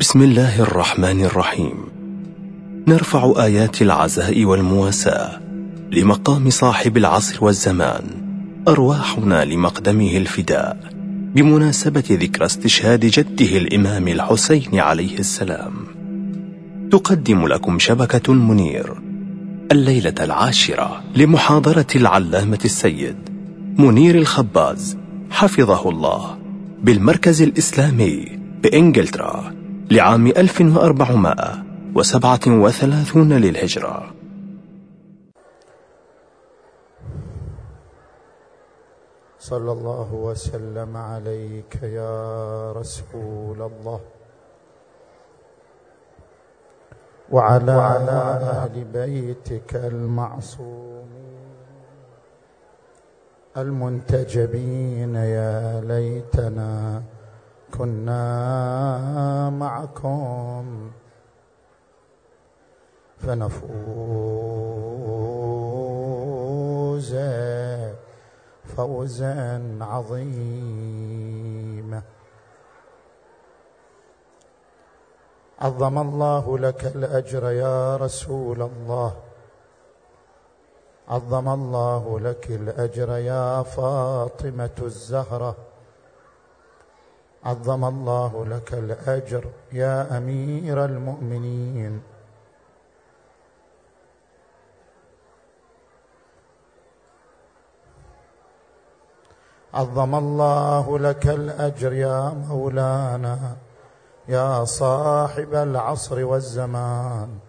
بسم الله الرحمن الرحيم. نرفع آيات العزاء والمواساة لمقام صاحب العصر والزمان أرواحنا لمقدمه الفداء بمناسبة ذكرى استشهاد جده الإمام الحسين عليه السلام. تقدم لكم شبكة منير الليلة العاشرة لمحاضرة العلامة السيد منير الخباز حفظه الله بالمركز الإسلامي بإنجلترا. لعام 1437 للهجرة. صلى الله وسلم عليك يا رسول الله. وعلى, وعلى أهل بيتك المعصومين المنتجبين يا ليتنا كنا معكم فنفوز فوزا عظيما. عظم الله لك الأجر يا رسول الله. عظم الله لك الأجر يا فاطمة الزهرة. عظم الله لك الأجر يا أمير المؤمنين. عظم الله لك الأجر يا مولانا يا صاحب العصر والزمان.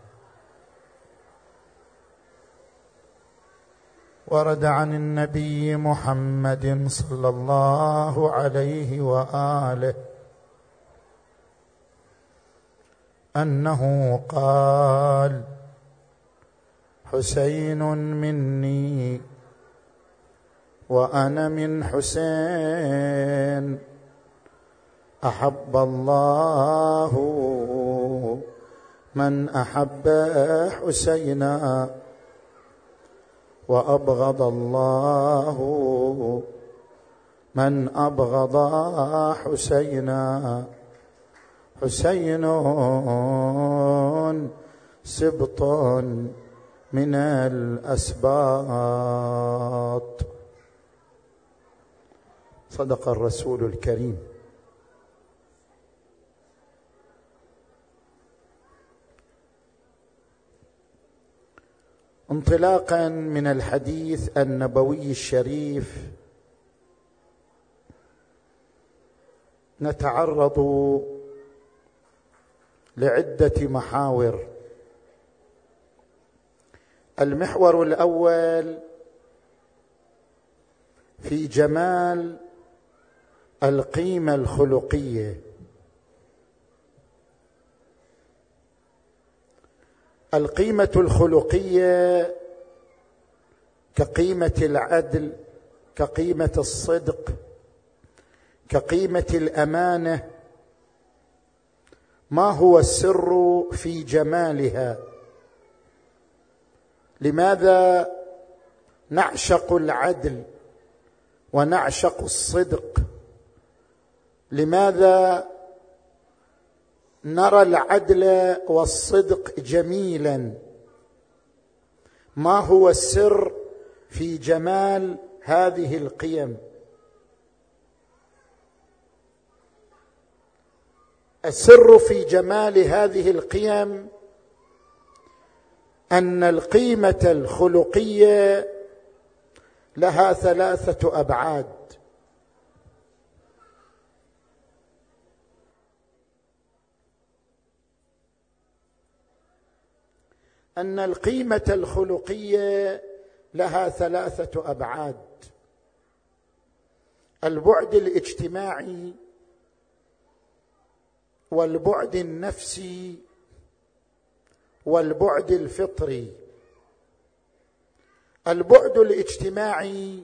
ورد عن النبي محمد صلى الله عليه وآله أنه قال حسين مني وأنا من حسين أحب الله من أحب حسينا. وأبغض الله من أبغض حسينا. حسين سبط من الأسباط. صدق الرسول الكريم. انطلاقا من الحديث النبوي الشريف. نتعرض لعدة محاور. المحور الأول في جمال القيمة الخلقية. القيمة الخلقية كقيمة العدل كقيمة الصدق كقيمة الأمانة. ما هو السر في جمالها؟ لماذا نعشق العدل ونعشق الصدق؟ لماذا نرى العدل والصدق جميلا. ما هو السر في جمال هذه القيم؟ السر في جمال هذه القيم أن القيمة الخلقية لها ثلاثة أبعاد. أن القيمة الخلقية لها ثلاثة أبعاد. البعد الاجتماعي والبعد النفسي والبعد الفطري. البعد الاجتماعي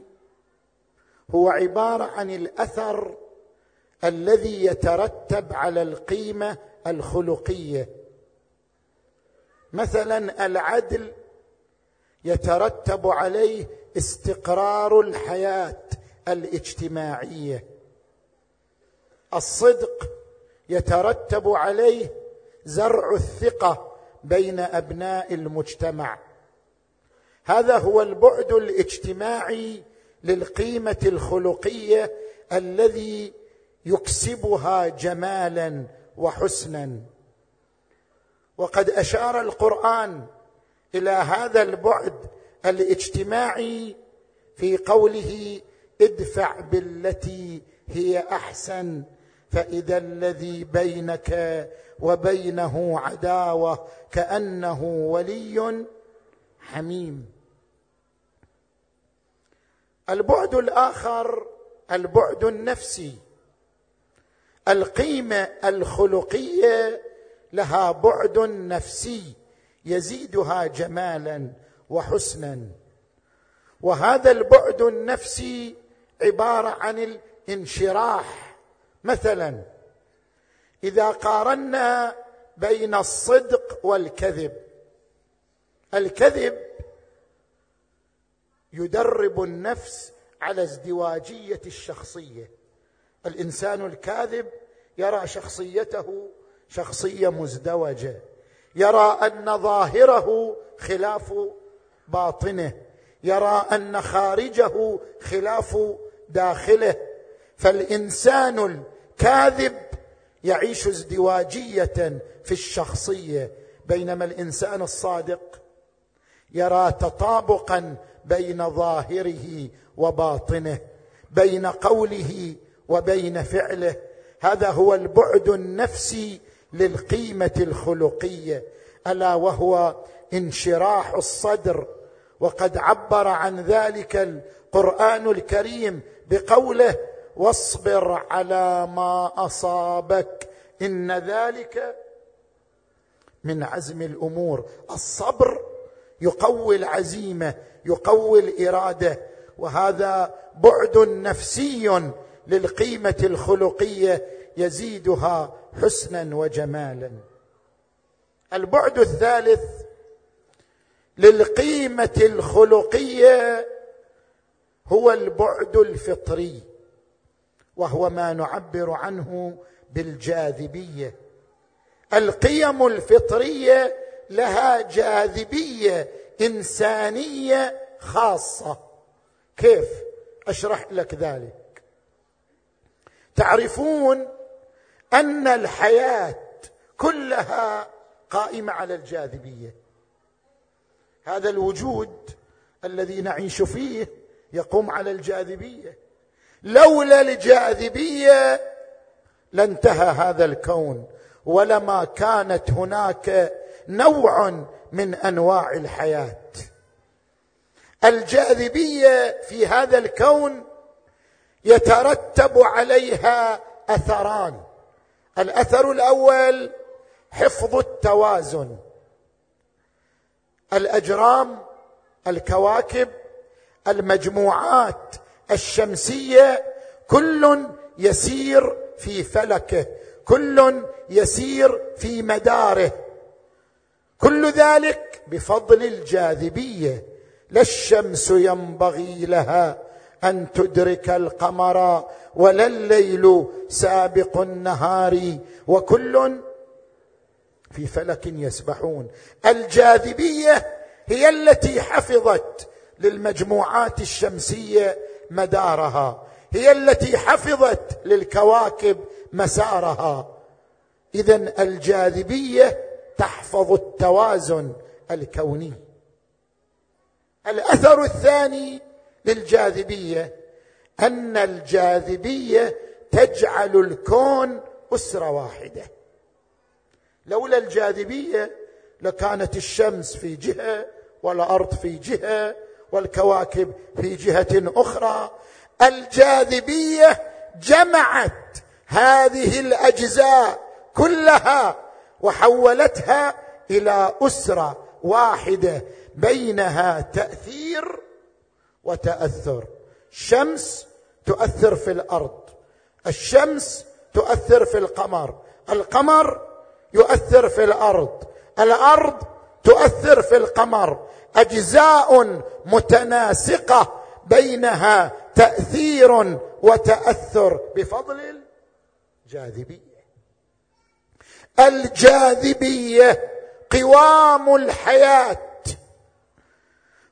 هو عبارة عن الأثر الذي يترتب على القيمة الخلقية. مثلا العدل يترتب عليه استقرار الحياة الاجتماعية. الصدق يترتب عليه زرع الثقة بين أبناء المجتمع. هذا هو البعد الاجتماعي للقيمة الخلقية الذي يكسبها جمالا وحسنا. وقد أشار القرآن إلى هذا البعد الاجتماعي في قوله ادفع بالتي هي أحسن فإذا الذي بينك وبينه عداوة كأنه ولي حميم. البعد الآخر البعد النفسي القيمة الخلقية لها بعد نفسي يزيدها جمالا وحسنا. وهذا البعد النفسي عبارة عن الانشراح. مثلا إذا قارنا بين الصدق والكذب الكذب يدرب النفس على ازدواجية الشخصية. الإنسان الكاذب يرى شخصيته شخصية مزدوجة. يرى أن ظاهره خلاف باطنه. يرى أن خارجه خلاف داخله. فالإنسان الكاذب يعيش ازدواجية في الشخصية بينما الإنسان الصادق يرى تطابقا بين ظاهره وباطنه بين قوله وبين فعله. هذا هو البعد النفسي للقيمة الخلقية ألا وهو انشراح الصدر. وقد عبر عن ذلك القرآن الكريم بقوله واصبر على ما أصابك إن ذلك من عزم الأمور. الصبر يقوي العزيمة يقوي الإرادة وهذا بعد نفسي للقيمة الخلقية يزيدها حسنا وجمالا. البعد الثالث للقيمة الخلقية هو البعد الفطري وهو ما نعبر عنه بالجاذبية. القيم الفطرية لها جاذبية إنسانية خاصة. كيف؟ أشرح لك ذلك. تعرفون أن الحياة كلها قائمة على الجاذبية. هذا الوجود الذي نعيش فيه يقوم على الجاذبية. لولا الجاذبية لانتهى هذا الكون ولما كانت هناك نوع من أنواع الحياة. الجاذبية في هذا الكون يترتب عليها أثران. الأثر الأول حفظ التوازن. الأجرام الكواكب المجموعات الشمسية كل يسير في فلكه كل يسير في مداره. كل ذلك بفضل الجاذبية لا الشمس ينبغي لها. أن تدرك القمر ولا الليل سابق النهار وكل في فلك يسبحون. الجاذبية هي التي حفظت للمجموعات الشمسية مدارها. هي التي حفظت للكواكب مسارها. اذا الجاذبية تحفظ التوازن الكوني. الأثر الثاني للجاذبيه أن الجاذبية تجعل الكون أسرة واحدة. لولا الجاذبية لكانت الشمس في جهة والأرض في جهة والكواكب في جهة أخرى. الجاذبية جمعت هذه الأجزاء كلها وحولتها إلى أسرة واحدة بينها تأثير وتأثر. الشمس تؤثر في الأرض. الشمس تؤثر في القمر. القمر يؤثر في الأرض. الأرض تؤثر في القمر. أجزاء متناسقة بينها تأثير وتأثر. بفضل الجاذبية. الجاذبية قوام الحياة.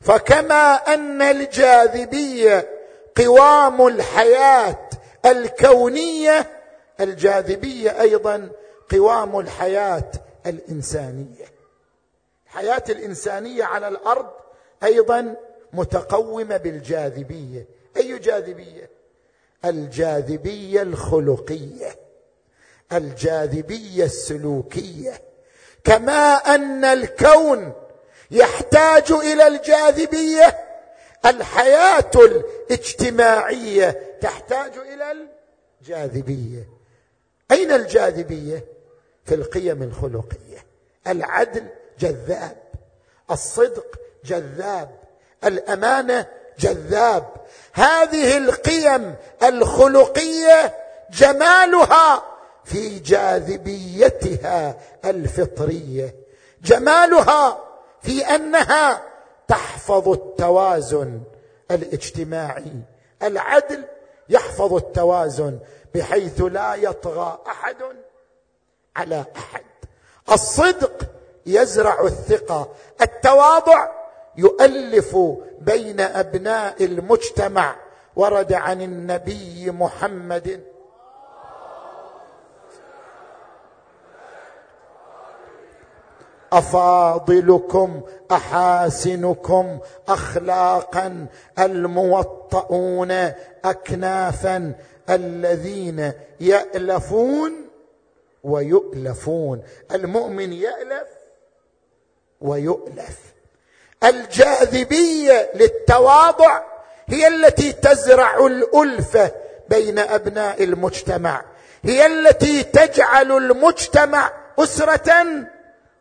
فكما أن الجاذبية قوام الحياة الكونية الجاذبية أيضا قوام الحياة الإنسانية. الحياة الإنسانية على الأرض أيضا متقومة بالجاذبية. أي جاذبية؟ الجاذبية الخلقية الجاذبية السلوكية. كما أن الكون يحتاج إلى الجاذبية الحياة الاجتماعية تحتاج إلى الجاذبية. أين الجاذبية؟ في القيم الخلقية. العدل جذاب الصدق جذاب الأمانة جذاب. هذه القيم الخلقية جمالها في جاذبيتها الفطرية. جمالها في أنها تحفظ التوازن الاجتماعي. العدل يحفظ التوازن بحيث لا يطغى أحد على أحد. الصدق يزرع الثقة. التواضع يؤلف بين أبناء المجتمع. ورد عن النبي محمد أفاضلكم أحاسنكم اخلاقا الموطؤون اكنافا الذين يألفون ويؤلفون. المؤمن يألف ويؤلف. الجاذبية للتواضع هي التي تزرع الألفة بين أبناء المجتمع هي التي تجعل المجتمع أسرة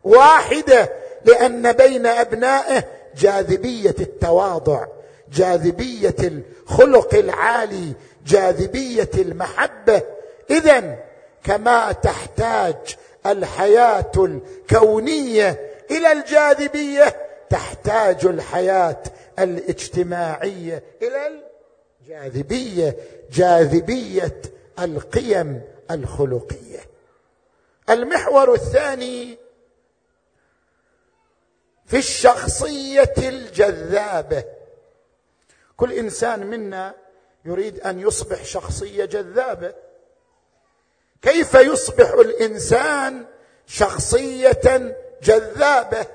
واحدة لأن بين أبنائه جاذبية التواضع جاذبية الخلق العالي جاذبية المحبة. اذا كما تحتاج الحياة الكونية إلى الجاذبية تحتاج الحياة الاجتماعية إلى الجاذبية جاذبية القيم الخلقية. المحور الثاني في الشخصية الجذابة. كل إنسان منا يريد أن يصبح شخصية جذابة. كيف يصبح الإنسان شخصية جذابة؟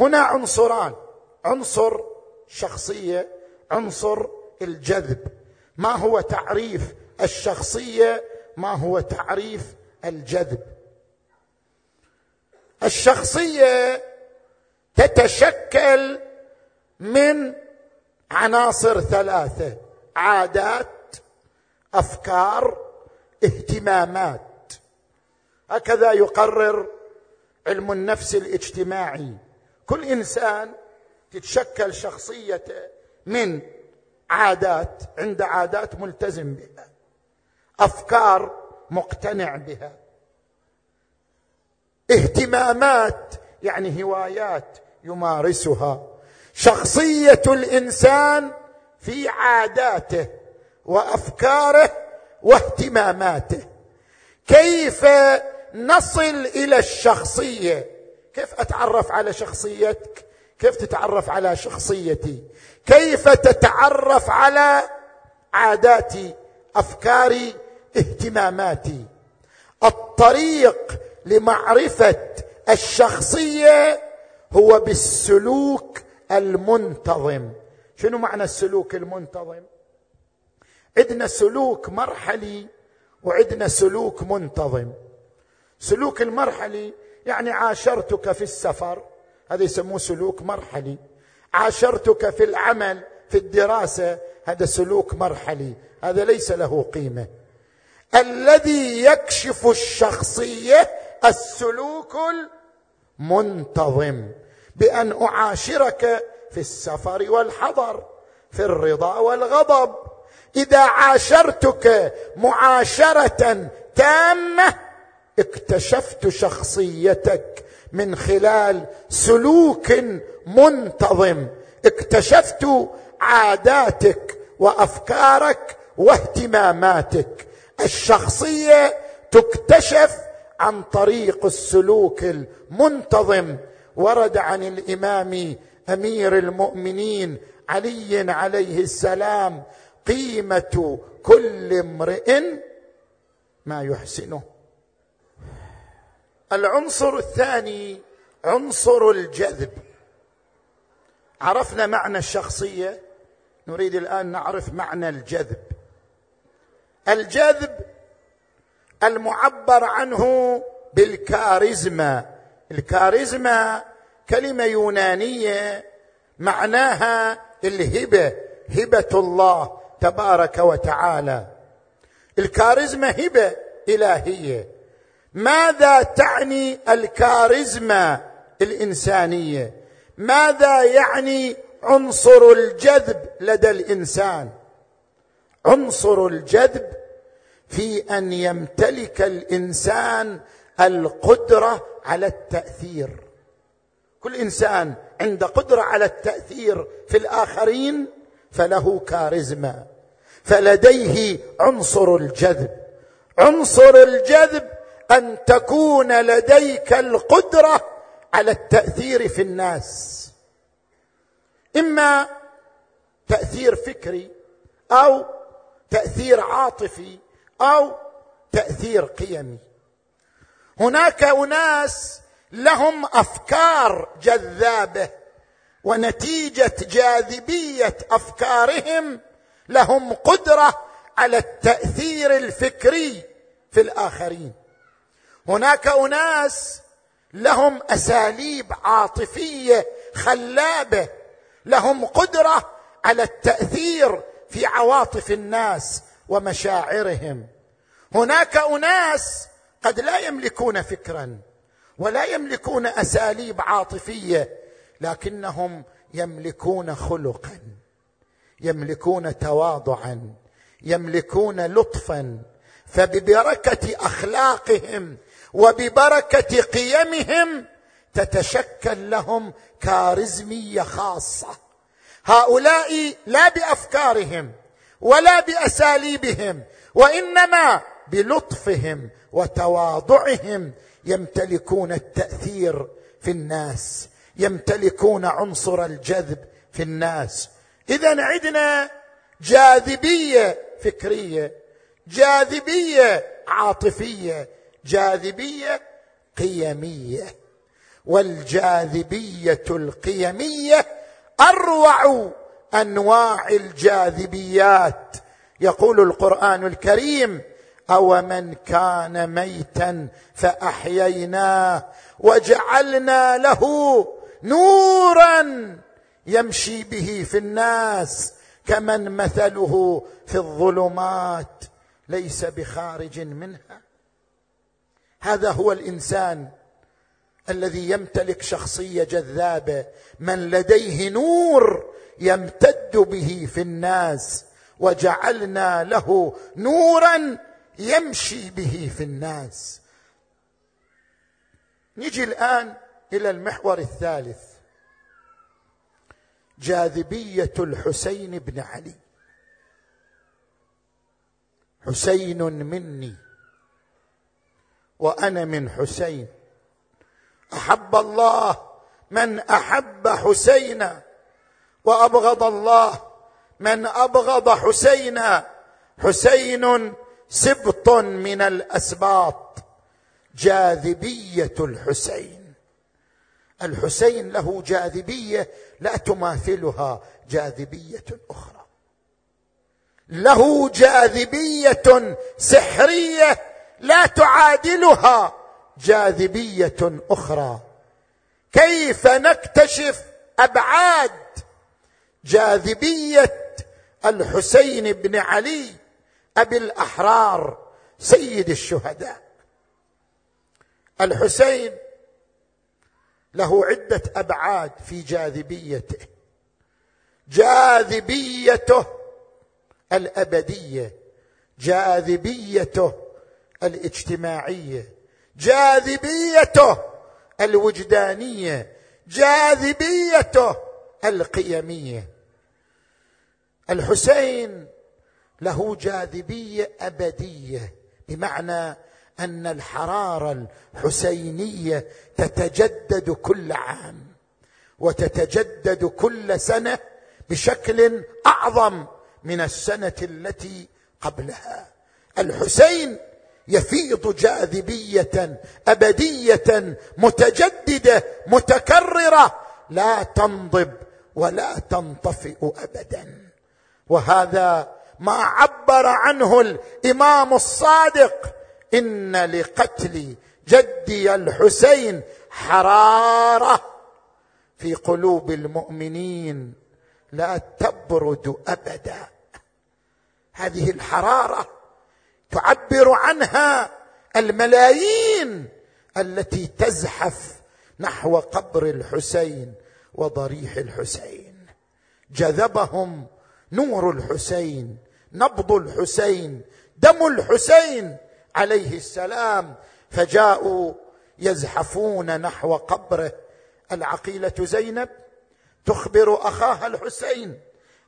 هنا عنصران. عنصر شخصية عنصر الجذب. ما هو تعريف الشخصية؟ ما هو تعريف الجذب. الشخصية تتشكل من عناصر ثلاثة عادات أفكار اهتمامات. هكذا يقرر علم النفس الاجتماعي. كل إنسان تتشكل شخصيته من عادات عند عادات ملتزم بها أفكار مقتنع بها. اهتمامات يعني هوايات يمارسها. شخصية الإنسان في عاداته وأفكاره واهتماماته. كيف نصل إلى الشخصية؟ كيف أتعرف على شخصيتك؟ كيف تتعرف على شخصيتي؟ كيف تتعرف على عاداتي أفكاري اهتماماتي؟ الطريق لمعرفة الشخصية هو بالسلوك المنتظم. شنو معنى السلوك المنتظم؟ عندنا سلوك مرحلي وعندنا سلوك منتظم. سلوك المرحلي يعني عاشرتك في السفر هذا يسموه سلوك مرحلي. عاشرتك في العمل في الدراسة هذا سلوك مرحلي هذا ليس له قيمة. الذي يكشف الشخصية السلوك المنتظم بأن أعاشرك في السفر والحضر في الرضا والغضب. إذا عاشرتك معاشرة تامة اكتشفت شخصيتك من خلال سلوك منتظم. اكتشفت عاداتك وأفكارك واهتماماتك. الشخصية تكتشف عن طريق السلوك المنتظم ورد عن الإمام أمير المؤمنين علي عليه السلام قيمة كل امرئ ما يحسنه. العنصر الثاني عنصر الجذب. عرفنا معنى الشخصية نريد الآن نعرف معنى الجذب. الجذب المعبر عنه بالكاريزما. الكاريزما كلمة يونانية معناها الهبة هبة الله تبارك وتعالى. الكاريزما هبة إلهية. ماذا تعني الكاريزما الإنسانية؟ ماذا يعني عنصر الجذب لدى الإنسان؟ عنصر الجذب في أن يمتلك الإنسان القدرة على التأثير. كل إنسان عند قدرة على التأثير في الآخرين فله كاريزما فلديه عنصر الجذب. عنصر الجذب أن تكون لديك القدرة على التأثير في الناس. إما تأثير فكري أو تأثير عاطفي أو تأثير قيمي. هناك أناس لهم أفكار جذابة ونتيجة جاذبية أفكارهم لهم قدرة على التأثير الفكري في الآخرين. هناك أناس لهم أساليب عاطفية خلابة لهم قدرة على التأثير في عواطف الناس ومشاعرهم. هناك أناس قد لا يملكون فكرا ولا يملكون أساليب عاطفية لكنهم يملكون خلقا يملكون تواضعا يملكون لطفا. فببركة أخلاقهم وببركة قيمهم تتشكل لهم كارزميه خاصة. هؤلاء لا بأفكارهم ولا بأساليبهم وإنما بلطفهم وتواضعهم. يمتلكون التأثير في الناس يمتلكون عنصر الجذب في الناس. اذا عندنا جاذبية فكرية جاذبية عاطفية جاذبية قيمية. والجاذبية القيمية أروع أنواع الجاذبيات. يقول القرآن الكريم أو من كان ميتا فاحييناه وجعلنا له نورا يمشي به في الناس كمن مثله في الظلمات. ليس بخارج منها. هذا هو الإنسان الذي يمتلك شخصية جذابة. من لديه نور يمتد به في الناس وجعلنا له نورا يمشي به في الناس. نجي الآن إلى المحور الثالث. جاذبية الحسين بن علي. حسين مني وأنا من حسين. أحب الله من أحب حسينا. وأبغض الله. من أبغض حسينا حسين سبط من الأسباط. جاذبية الحسين. الحسين له جاذبية لا تماثلها جاذبية أخرى. له جاذبية سحرية لا تعادلها جاذبية أخرى. كيف نكتشف أبعاد جاذبية الحسين بن علي أبي الأحرار سيد الشهداء. الحسين له عدة أبعاد في جاذبيته. جاذبيته الأبدية جاذبيته الاجتماعية جاذبيته الوجدانية جاذبيته القيمية. الحسين له جاذبية أبدية بمعنى أن الحرارة الحسينية تتجدد كل عام وتتجدد كل سنة بشكل أعظم من السنة التي قبلها. الحسين يفيض جاذبية أبدية متجددة متكررة لا تنضب ولا تنطفئ ابدا. وهذا ما عبر عنه الإمام الصادق. إن لقتل جدي الحسين حرارة في قلوب المؤمنين لا تبرد أبدا. هذه الحرارة تعبر عنها الملايين التي تزحف نحو قبر الحسين وضريح الحسين. جذبهم نور الحسين نبض الحسين دم الحسين عليه السلام. فجاءوا يزحفون نحو قبره. العقيلة زينب تخبر أخاها الحسين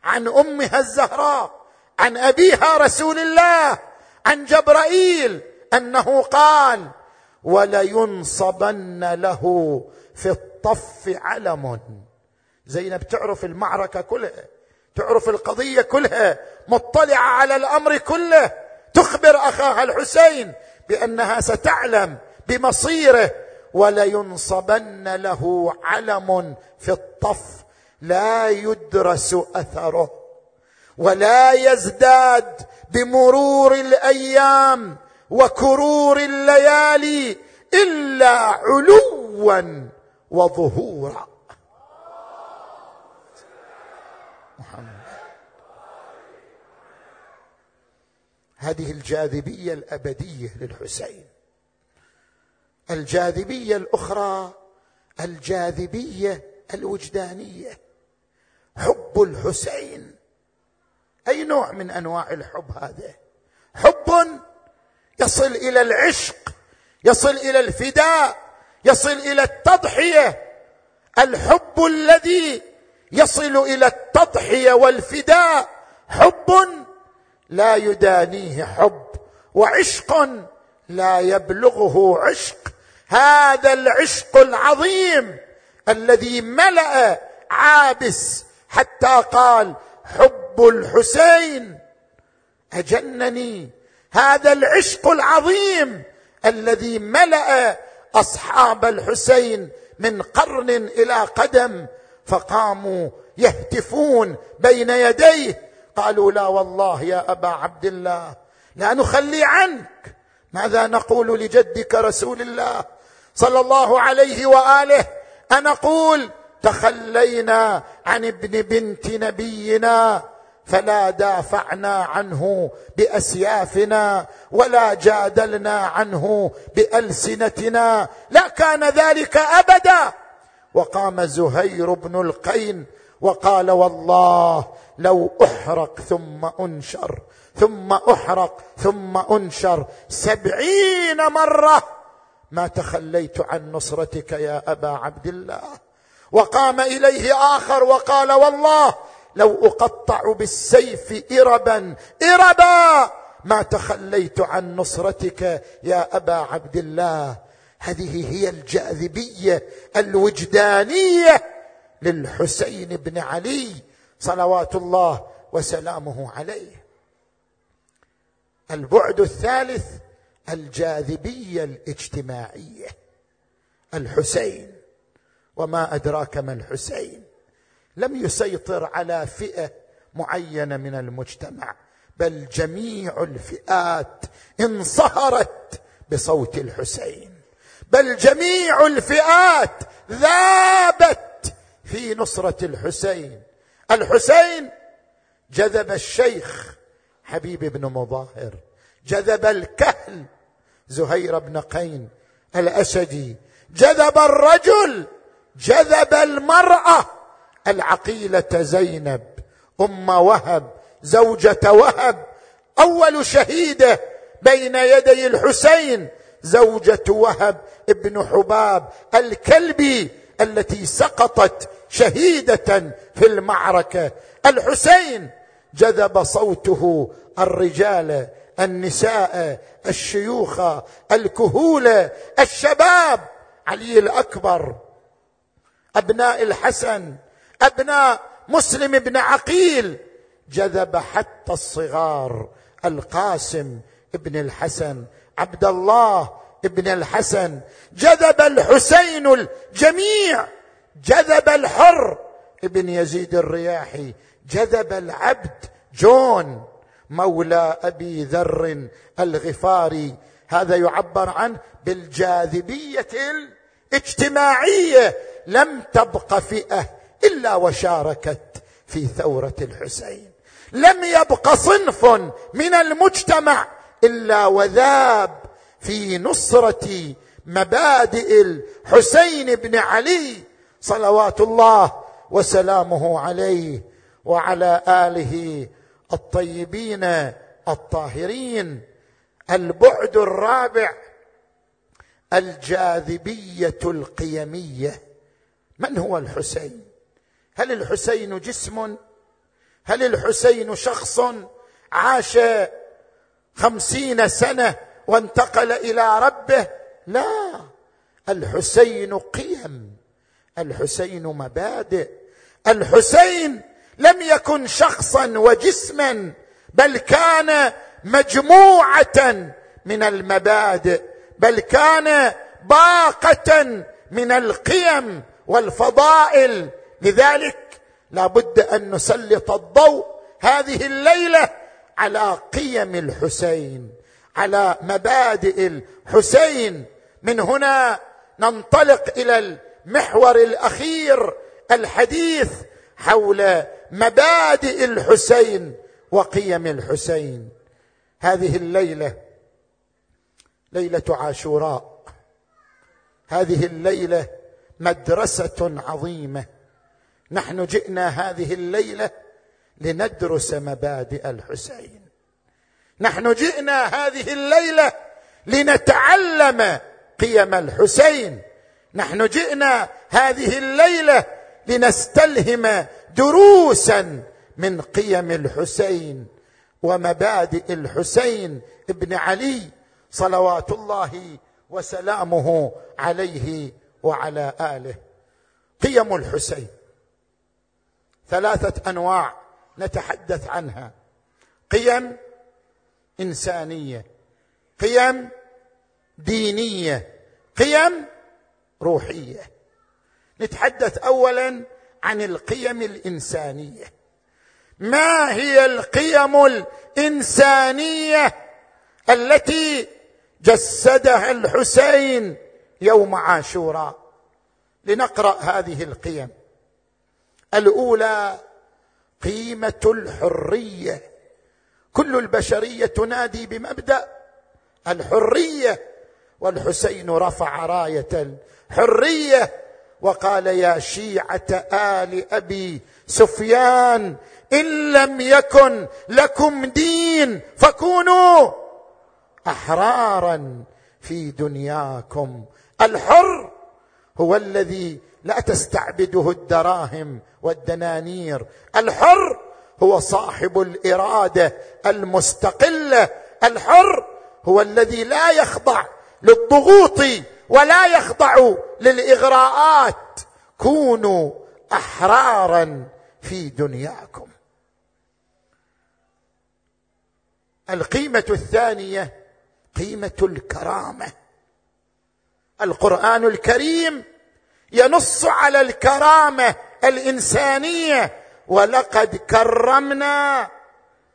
عن أمها الزهراء عن أبيها رسول الله عن جبرائيل أنه قال ولينصبن له في الطف علم. زينب تعرف المعركة كلها. تعرف القضية كلها مطلعة على الأمر كله. تخبر أخاها الحسين بأنها ستعلم بمصيره ولينصبن له علم في الطف. لا يدرس أثره ولا يزداد بمرور الأيام وكرور الليالي إلا علوا وظهورا محمد هذه الجاذبية الأبدية للحسين. الجاذبية الأخرى الجاذبية الوجدانية. حب الحسين. أي نوع من أنواع الحب هذا؟ حب يصل إلى العشق يصل إلى الفداء يصل إلى التضحية. الحب الذي يصل إلى التضحية والفداء حب لا يدانيه حب وعشق لا يبلغه عشق. هذا العشق العظيم الذي ملأ عابس حتى قال حب الحسين أجنني. هذا العشق العظيم الذي ملأ أصحاب الحسين من قرن إلى قدم فقاموا يهتفون بين يديه قالوا لا والله يا أبا عبد الله لا نخلي عنك. ماذا نقول لجدك رسول الله صلى الله عليه وآله؟ أنقول تخلينا عن ابن بنت نبينا فلا دافعنا عنه بأسيافنا ولا جادلنا عنه بألسنتنا. لا كان ذلك أبدا. وقام زهير بن القين وقال والله لو أحرق ثم أنشر ثم أحرق ثم أنشر سبعين مرة. ما تخليت عن نصرتك يا أبا عبد الله. وقام إليه آخر وقال والله لو أقطع بالسيف إربا إربا. ما تخليت عن نصرتك يا أبا عبد الله. هذه هي الجاذبية الوجدانية للحسين بن علي. صلوات الله وسلامه عليه. البعد الثالث الجاذبية الاجتماعية. الحسين. وما أدراك ما الحسين. لم يسيطر على فئة معينة من المجتمع بل جميع الفئات انصهرت بصوت الحسين. بل جميع الفئات ذابت في نصرة الحسين. الحسين جذب الشيخ حبيب بن مظاهر جذب الكهل زهير بن قين الأسدي جذب الرجل جذب المرأة العقيلة زينب أم وهب زوجة وهب. أول شهيدة بين يدي الحسين زوجة وهب ابن حباب الكلبي التي سقطت شهيدة في المعركة. الحسين جذب صوته الرجال النساء الشيوخ الكهوله الشباب. علي الأكبر أبناء الحسن أبناء مسلم بن عقيل. جذب حتى الصغار القاسم ابن الحسن عبد الله ابن الحسن. جذب الحسين الجميع. جذب الحر. ابن يزيد الرياحي جذب العبد. جون مولى أبي ذر الغفاري. هذا يعبر عنه بالجاذبية الاجتماعية. لم تبق فئة إلا وشاركت في ثورة الحسين. لم يبق صنف من المجتمع إلا وذاب في نصرة مبادئ الحسين بن علي. صلوات الله وسلامه عليه وعلى آله الطيبين الطاهرين. البعد الرابع الجاذبية القيمية. من هو الحسين؟ هل الحسين جسم؟ هل الحسين شخص؟ عاش خمسين سنة وانتقل إلى ربه؟ لا الحسين قيم. الحسين مبادئ. الحسين لم يكن شخصا وجسما بل كان مجموعة من المبادئ بل كان باقة من القيم والفضائل. لذلك لا بد أن نسلط الضوء هذه الليلة على قيم الحسين على مبادئ الحسين. من هنا ننطلق إلى المحور الأخير الحديث حول مبادئ الحسين وقيم الحسين. هذه الليلة ليلة عاشوراء. هذه الليلة مدرسة عظيمة. نحن جئنا هذه الليلة لندرس مبادئ الحسين. نحن جئنا هذه الليلة لنتعلم قيم الحسين. نحن جئنا هذه الليلة لنستلهم دروسا من قيم الحسين ومبادئ الحسين ابن علي صلوات الله وسلامه عليه وعلى آله. قيم الحسين. ثلاثة أنواع نتحدث عنها. قيم إنسانية. قيم دينية. قيم روحية. نتحدث اولا عن القيم الإنسانية. ما هي القيم الإنسانية التي جسدها الحسين يوم عاشوراء؟ لنقرأ هذه القيم. الأولى قيمة الحرية. كل البشرية تنادي بمبدأ الحرية. والحسين رفع راية الحريه وقال يا شيعة آل أبي سفيان إن لم يكن لكم دين فكونوا أحرارا في دنياكم. الحر هو الذي لا تستعبده الدراهم والدنانير. الحر هو صاحب الإرادة المستقلة. الحر هو الذي لا يخضع للضغوط ولا يخضع للإغراءات. كونوا أحرارا في دنياكم. القيمة الثانية قيمة الكرامة. القرآن الكريم ينص على الكرامة الإنسانية. ولقد كرمنا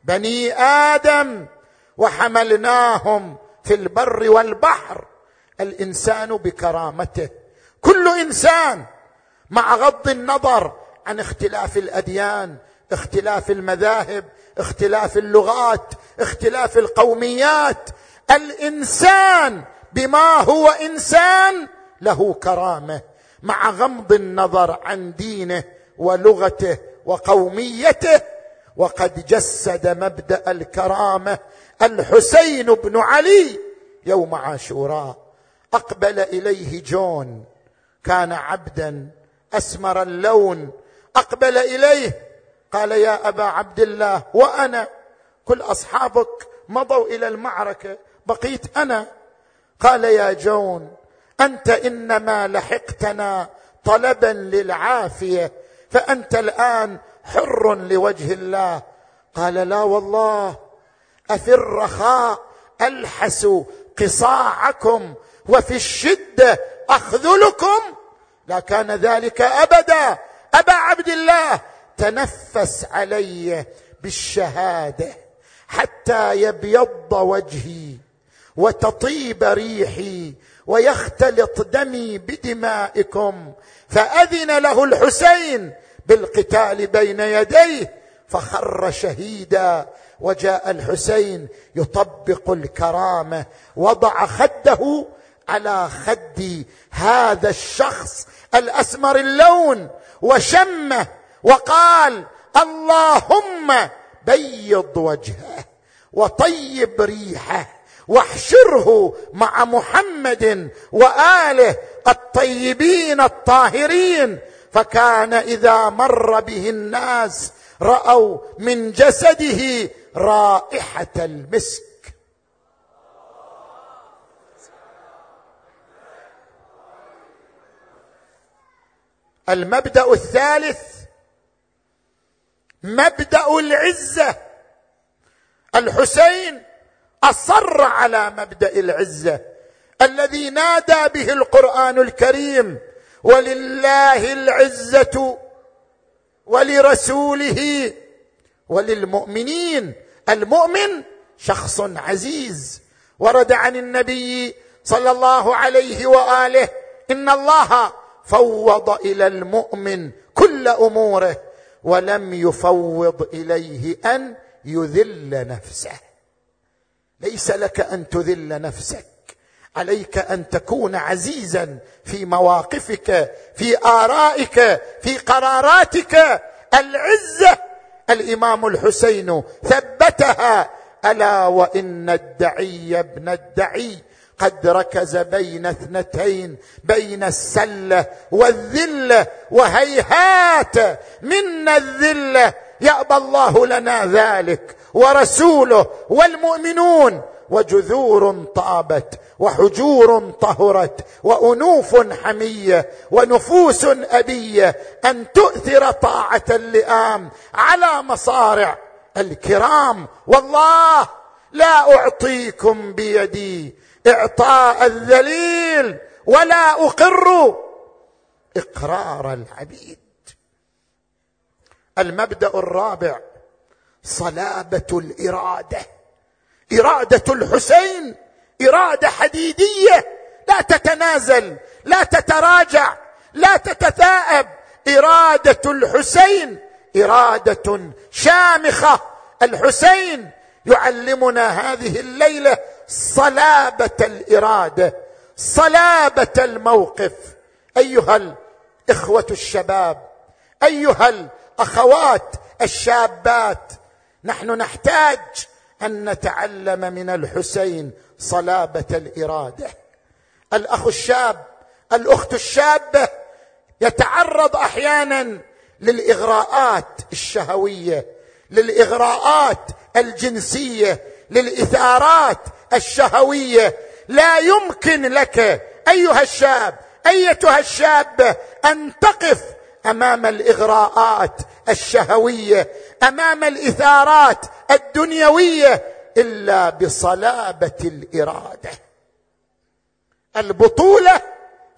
بني آدم وحملناهم في البر والبحر. الإنسان بكرامته. كل إنسان مع غض النظر عن اختلاف الأديان اختلاف المذاهب اختلاف اللغات اختلاف القوميات. الإنسان بما هو إنسان له كرامة مع غمض النظر عن دينه ولغته وقوميته. وقد جسد مبدأ الكرامة الحسين بن علي يوم عاشوراء. أقبل إليه جون. كان عبدا أسمر اللون. أقبل إليه. قال يا أبا عبد الله وأنا؟ كل أصحابك مضوا إلى المعركة بقيت أنا. قال يا جون أنت إنما لحقتنا طلبا للعافية فأنت الآن حر لوجه الله. قال لا والله. افي الرخاء ألحس قصاعكم وفي الشده أخذلكم. لا كان ذلك أبدا. أبا عبد الله تنفس علي بالشهادة حتى يبيض وجهي وتطيب ريحي ويختلط دمي بدمائكم. فأذن له الحسين بالقتال بين يديه فخر شهيدا وجاء الحسين يطبق الكرامة وضع خده على خد هذا الشخص الأسمر اللون وشمه وقال اللهم بيض وجهه وطيب ريحه واحشره مع محمد وآله الطيبين الطاهرين فكان إذا مر به الناس رأوا من جسده رائحة المسك. المبدأ الثالث مبدأ العزة. الحسين أصر على مبدأ العزة الذي نادى به القرآن الكريم ولله العزة ولرسوله وللمؤمنين. المؤمن شخص عزيز. ورد عن النبي صلى الله عليه وآله إن الله فوض إلى المؤمن كل أموره ولم يفوض إليه أن يذل نفسه. ليس لك أن تذل نفسك. عليك أن تكون عزيزا في مواقفك في آرائك في قراراتك. العزة الإمام الحسين ثبتها. ألا وإن الدعي ابن الدعي قد ركز بين اثنتين بين السلة والذلة وهيهات. منا الذلة يأبى الله لنا ذلك ورسوله والمؤمنون. وجذور طابت وحجور طهرت وأنوف حمية ونفوس أبية أن تؤثر طاعة اللئام على مصارع الكرام. والله لا أعطيكم بيدي إعطاء الذليل ولا أقر إقرار العبيد. المبدأ الرابع صلابة الإرادة. إرادة الحسين. إرادة حديدية. لا تتنازل لا تتراجع لا تتثاءب إرادة الحسين إرادة شامخة. الحسين يعلمنا هذه الليلة صلابة الإرادة صلابة الموقف. أيها الإخوة الشباب أيها الأخوات الشابات نحن نحتاج أن نتعلم من الحسين صلابة الإرادة. الأخ الشاب الأخت الشابه يتعرض أحيانا للإغراءات الشهوية للإغراءات الجنسية للإثارات الشهوية. لا يمكن لك أيها الشاب أيتها الشابه أن تقف أمام الإغراءات الشهوية أمام الإثارات الدنيوية إلا بصلابة الإرادة. البطولة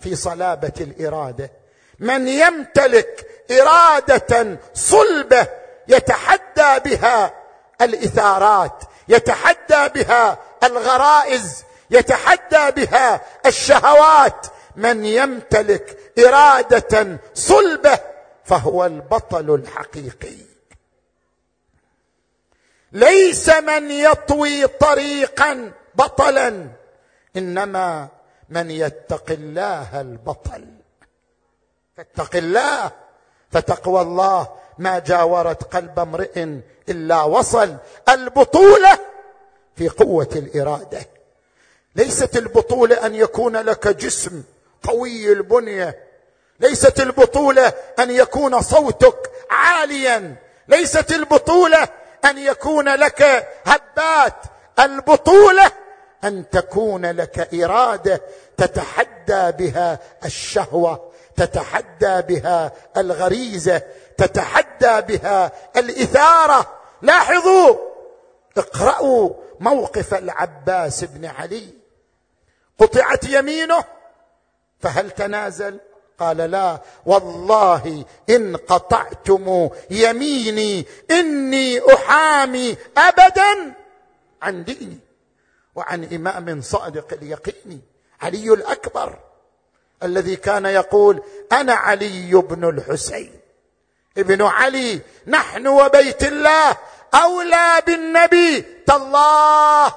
في صلابة الإرادة. من يمتلك إرادة صلبة يتحدى بها الإثارات يتحدى بها الغرائز يتحدى بها الشهوات من يمتلك إرادة صلبة فهو البطل الحقيقي. ليس من يطوي طريقا بطلا إنما من يتق الله البطل. فاتق الله فتقوى الله. ما جاورت قلب امرئ إلا وصل البطولة في قوة الإرادة. ليست البطولة أن يكون لك جسم قوي البنية. ليست البطولة أن يكون صوتك عاليا. ليست البطولة أن يكون لك هبات. البطولة أن تكون لك إرادة تتحدى بها الشهوة تتحدى بها الغريزة تتحدى بها الإثارة. لاحظوا! اقرأوا موقف العباس بن علي. قطعت يمينه. فهل تنازل؟ قال لا. والله إن قطعتم يميني إني أحامي أبدا عن ديني وعن إمام صادق اليقين علي الأكبر الذي كان يقول أنا علي بن الحسين. ابن علي نحن وبيت الله أولى بالنبي تالله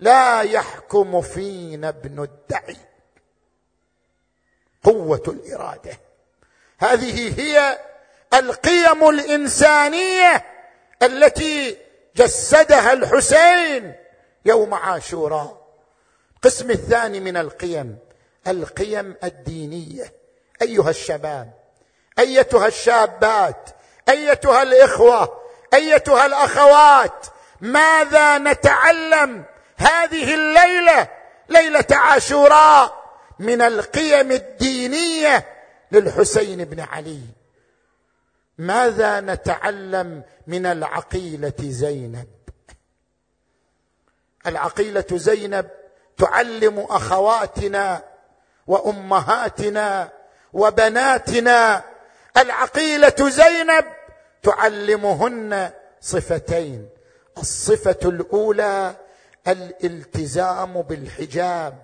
لا يحكم فينا ابن الدعي. قوة الإرادة. هذه هي القيم الإنسانية التي جسدها الحسين يوم عاشوراء. القسم الثاني من القيم القيم الدينية. أيها الشباب أيتها الشابات أيتها الإخوة أيتها الأخوات ماذا نتعلم هذه الليلة ليلة عاشوراء من القيم الدينية؟ للحسين بن علي. ماذا نتعلم من العقيلة زينب؟ العقيلة زينب تعلم أخواتنا وأمهاتنا وبناتنا. العقيلة زينب تعلمهن صفتين. الصفة الأولى الالتزام بالحجاب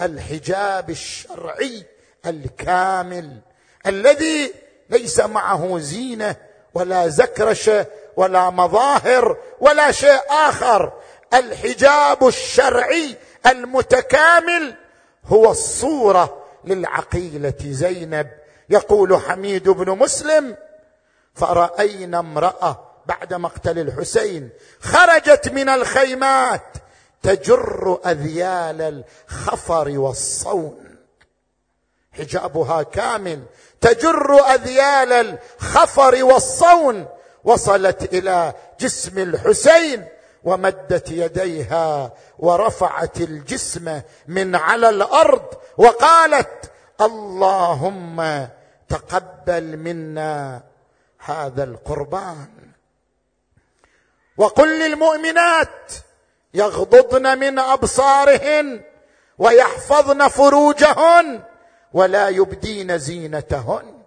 الحجاب الشرعي. الكامل الذي ليس معه زينة ولا زكرشه ولا مظاهر ولا شيء آخر. الحجاب الشرعي المتكامل هو الصورة للعقيلة زينب. يقول حميد بن مسلم فرأينا امرأة بعد مقتل الحسين خرجت من الخيمات تجر أذيال الخفر والصون حجابها كامل تجر أذيال الخفر والصون وصلت إلى جسم الحسين ومدت يديها ورفعت الجسم من على الأرض وقالت اللهم تقبل منا هذا القربان. وقل للمؤمنات يغضضن من أبصارهن ويحفظن فروجهن ولا يبدين زينتهن.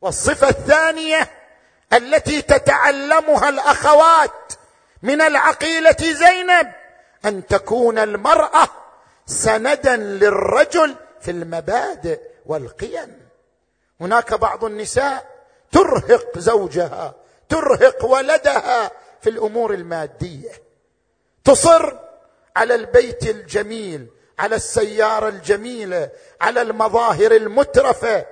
والصفة الثانية التي تتعلمها الأخوات من العقيلة زينب أن تكون المرأة سندا للرجل في المبادئ والقيم. هناك بعض النساء ترهق زوجها ترهق ولدها في الأمور المادية. تصر على البيت الجميل على السيارة الجميلة على المظاهر المترفة.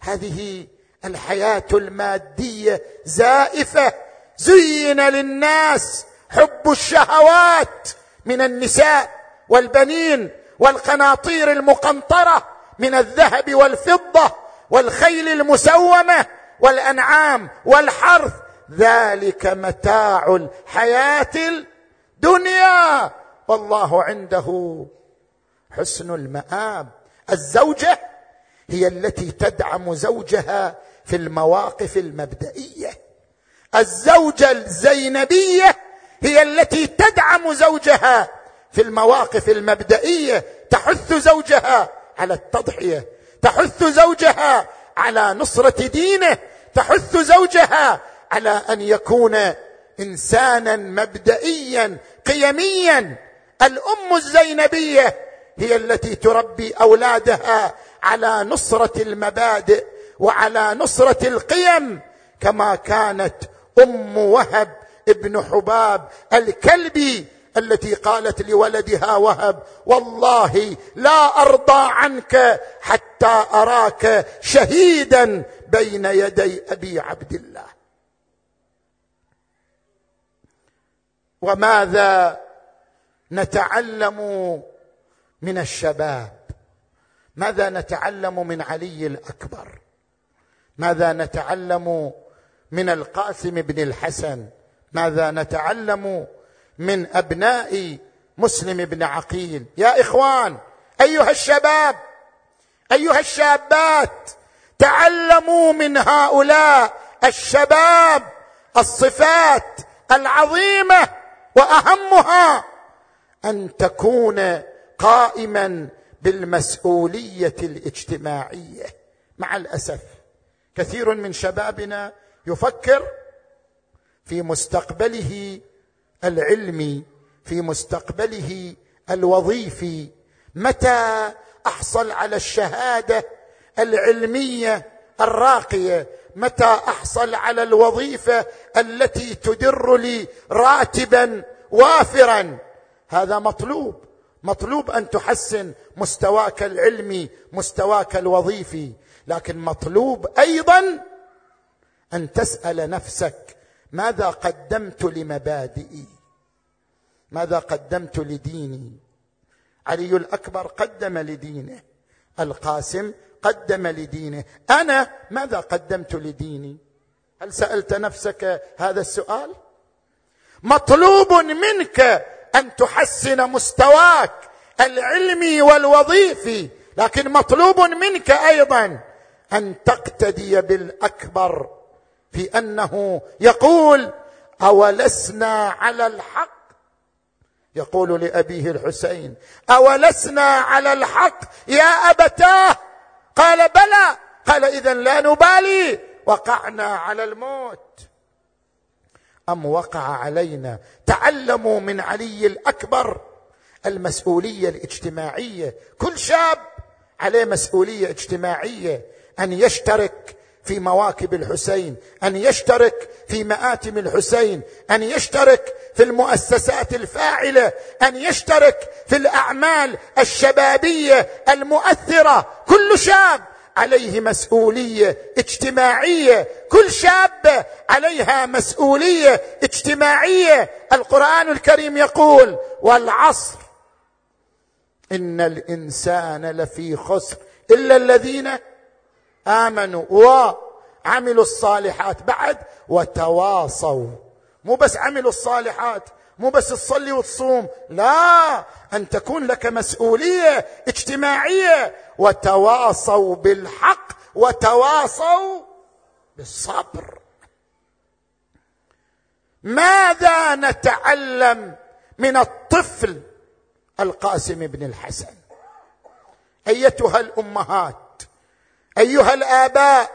هذه الحياة المادية زائفة. زين للناس حب الشهوات من النساء والبنين والقناطير المقنطرة من الذهب والفضة والخيل المسومة والأنعام والحرث. ذلك متاع الحياة الدنيا. والله عنده حسن المآب. الزوجة هي التي تدعم زوجها في المواقف المبدئية. الزوجة الزينبية هي التي تدعم زوجها في المواقف المبدئية. تحث زوجها على التضحية تحث زوجها على نصرة دينه تحث زوجها على أن يكون إنسانا مبدئيا قيميا. الأم الزينبية هي التي تربي أولادها على نصرة المبادئ وعلى نصرة القيم كما كانت أم وهب ابن حباب الكلبي التي قالت لولدها وهب والله لا أرضى عنك حتى أراك شهيدا بين يدي أبي عبد الله. وماذا نتعلم من الشباب. ماذا نتعلم من علي الأكبر؟ ماذا نتعلم من القاسم بن الحسن؟ ماذا نتعلم من أبناء مسلم بن عقيل؟ يا إخوان أيها الشباب أيها الشابات تعلموا من هؤلاء الشباب الصفات العظيمة وأهمها أن تكون قائما بالمسؤولية الاجتماعية. مع الأسف كثير من شبابنا يفكر في مستقبله العلمي في مستقبله الوظيفي متى أحصل على الشهادة العلمية الراقية؟ متى أحصل على الوظيفة التي تدر لي راتبا وافرا؟ هذا مطلوب. مطلوب أن تحسن مستواك العلمي مستواك الوظيفي لكن مطلوب أيضا أن تسأل نفسك ماذا قدمت لمبادئي؟ ماذا قدمت لديني؟ علي الأكبر قدم لدينه القاسم قدم لدينه. أنا ماذا قدمت لديني؟ هل سألت نفسك هذا السؤال؟ مطلوب منك أن تحسن مستواك العلمي والوظيفي لكن مطلوب منك أيضا أن تقتدي بالأكبر في أنه يقول أولسنا على الحق؟ يقول لأبيه الحسين أولسنا على الحق يا أبتاه؟ قال بلى. قال اذا لا نبالي. وقعنا على الموت. أم وقع علينا. تعلموا من علي الأكبر. المسؤولية الاجتماعية. كل شاب عليه مسؤولية اجتماعية. أن يشترك في مواكب الحسين. أن يشترك في مآتم الحسين. أن يشترك في المؤسسات الفاعلة. أن يشترك في الأعمال الشبابية المؤثرة. كل شاب عليه مسؤولية اجتماعية. كل شابه عليها مسؤولية اجتماعية. القرآن الكريم يقول والعصر إن الإنسان لفي خسر. إلا الذين آمنوا وعملوا الصالحات بعد وتواصوا. مو بس عملوا الصالحات مو بس تصلي وتصوم لا أن تكون لك مسؤولية اجتماعية. وتواصوا بالحق وتواصوا بالصبر. ماذا نتعلم من الطفل القاسم بن الحسن؟ أيتها الأمهات أيها الآباء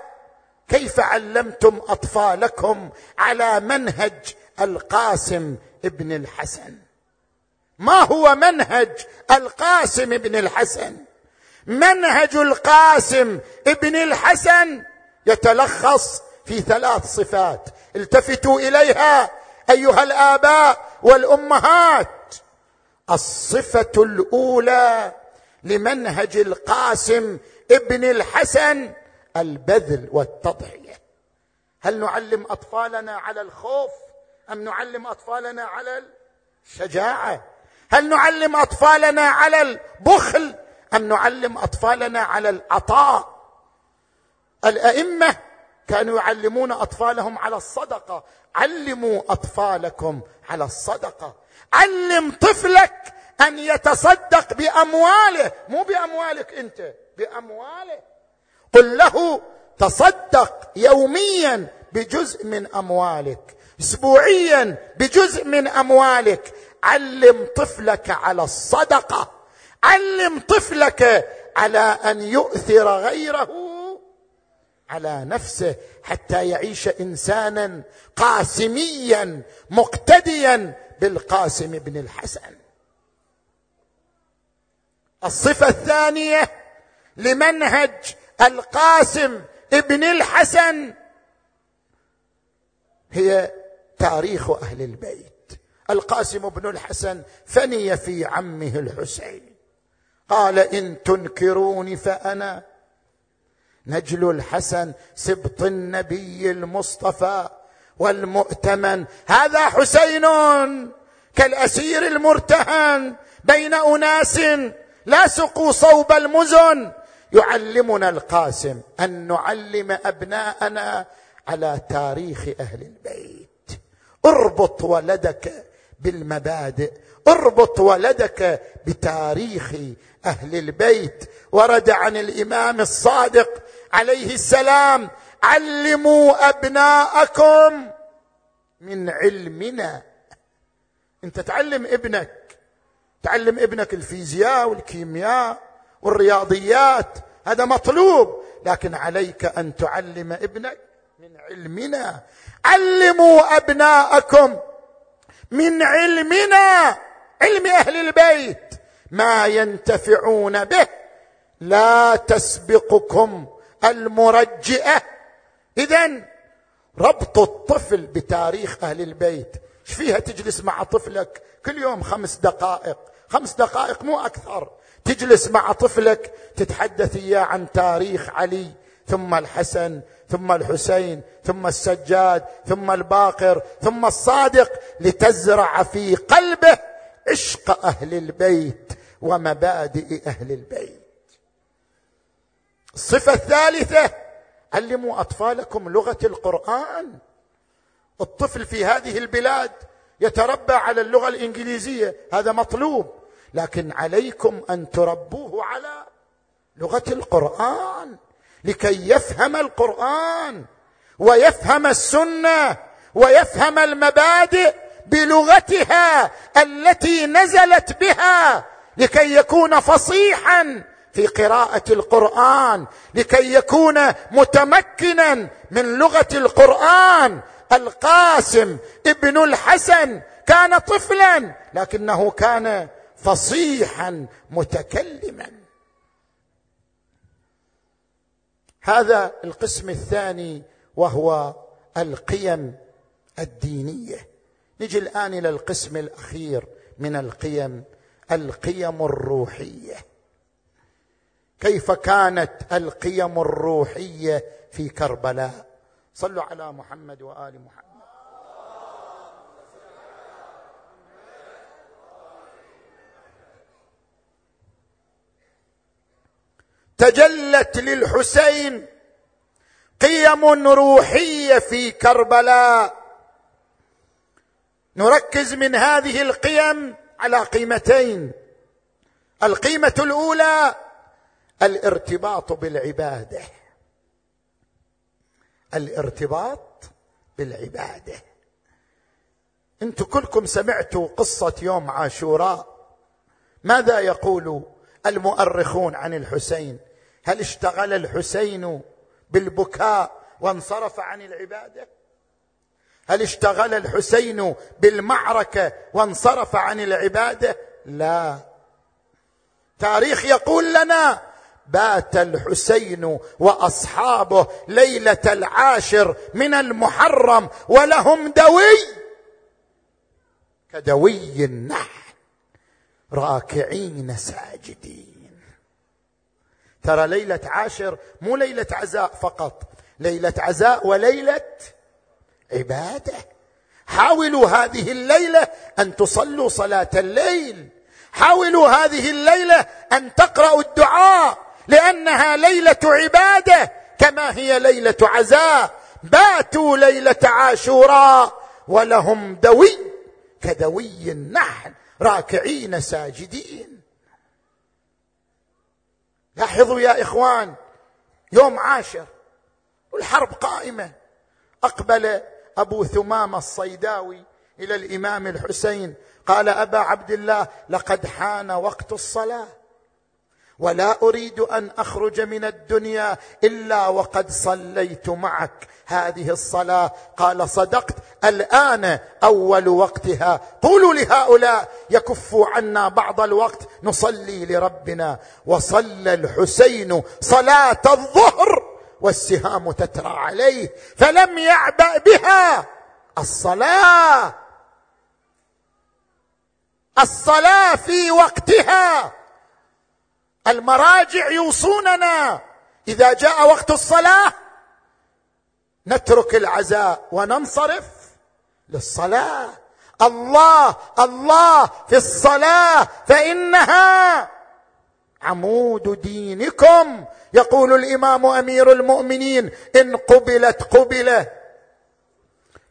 كيف علمتم أطفالكم على منهج القاسم ابن الحسن. ما هو منهج القاسم ابن الحسن؟ منهج القاسم ابن الحسن يتلخص في ثلاث صفات. التفتوا إليها أيها الآباء والأمهات. الصفة الأولى لمنهج القاسم ابن الحسن البذل والتضحية. هل نعلم أطفالنا على الخوف؟ أم نعلم أطفالنا على الشجاعة؟ هل نعلم أطفالنا على البخل؟ أم نعلم أطفالنا على العطاء؟ الأئمة كانوا يعلمون أطفالهم على الصدقة. علموا أطفالكم على الصدقة. علم طفلك أن يتصدق بأمواله مو بأموالك أنت بأمواله. قل له تصدق يوميا بجزء من أموالك. اسبوعيا بجزء من أموالك. علم طفلك على الصدقة. علم طفلك على أن يؤثر غيره على نفسه حتى يعيش انسانا قاسميا مقتديا بالقاسم بن الحسن. الصفة الثانية لمنهج القاسم ابن الحسن هي تاريخ أهل البيت. القاسم بن الحسن فني في عمه الحسين. قال إن تنكروني فأنا نجل الحسن سبط النبي المصطفى والمؤتمن. هذا حسين كالأسير المرتهن بين أناس لاصقوا صوب المزن. يعلمنا القاسم أن نعلم أبناءنا على تاريخ أهل البيت. اربط ولدك بالمبادئ اربط ولدك بتاريخ أهل البيت. ورد عن الإمام الصادق عليه السلام علموا أبناءكم من علمنا. أنت تعلم ابنك تعلم ابنك الفيزياء والكيمياء والرياضيات هذا مطلوب لكن عليك أن تعلم ابنك من علمنا. علموا أبناءكم من علمنا علم أهل البيت ما ينتفعون به. لا تسبقكم المرجئة. اذا ربط الطفل بتاريخ أهل البيت. إيش فيها تجلس مع طفلك كل يوم خمس دقائق؟ خمس دقائق مو أكثر. تجلس مع طفلك تتحدث إياه عن تاريخ علي ثم الحسن ثم الحسين ثم السجاد ثم الباقر ثم الصادق لتزرع في قلبه عشق أهل البيت ومبادئ أهل البيت. الصفة الثالثة علموا أطفالكم لغة القرآن. الطفل في هذه البلاد يتربى على اللغة الإنجليزية هذا مطلوب لكن عليكم أن تربوه على لغة القرآن. لكي يفهم القرآن ويفهم السنة ويفهم المبادئ بلغتها التي نزلت بها لكي يكون فصيحا في قراءة القرآن لكي يكون متمكنا من لغة القرآن. القاسم ابن الحسن كان طفلا لكنه كان فصيحا متكلما. هذا القسم الثاني وهو القيم الدينية. نجي الآن إلى القسم الأخير من القيم القيم الروحية. كيف كانت القيم الروحية في كربلاء؟ صلوا على محمد وآل محمد. تجلت للحسين قيم روحية في كربلاء. نركز من هذه القيم على قيمتين. القيمة الأولى الارتباط بالعبادة. الارتباط بالعبادة. أنتم كلكم سمعتوا قصة يوم عاشوراء. ماذا يقول المؤرخون عن الحسين؟ هل اشتغل الحسين بالبكاء وانصرف عن العبادة؟ هل اشتغل الحسين بالمعركة وانصرف عن العبادة؟ لا. تاريخ يقول لنا بات الحسين وأصحابه ليلة العاشر من المحرم ولهم دوي. كدوي النحل راكعين ساجدين. ترى ليلة عاشر مو ليلة عزاء فقط ليلة عزاء وليلة عبادة. حاولوا هذه الليلة أن تصلوا صلاة الليل. حاولوا هذه الليلة أن تقرأوا الدعاء لأنها ليلة عبادة كما هي ليلة عزاء. باتوا ليلة عاشوراء ولهم دوي كدوي النحل راكعين ساجدين. لاحظوا يا إخوان يوم عاشر والحرب قائمة. أقبل أبو ثمامة الصيداوي إلى الإمام الحسين قال أبا عبد الله لقد حان وقت الصلاة. ولا أريد أن أخرج من الدنيا إلا وقد صليت معك. هذه الصلاة قال صدقت الآن أول وقتها. قولوا لهؤلاء يكفوا عنا بعض الوقت نصلي لربنا. وصلى الحسين صلاة الظهر والسهام تترى عليه فلم يعبأ بها. الصلاة الصلاة في وقتها. المراجع يوصوننا. إذا جاء وقت الصلاة نترك العزاء وننصرف للصلاة. الله الله في الصلاة فإنها عمود دينكم. يقول الإمام أمير المؤمنين إن قبلت قبلة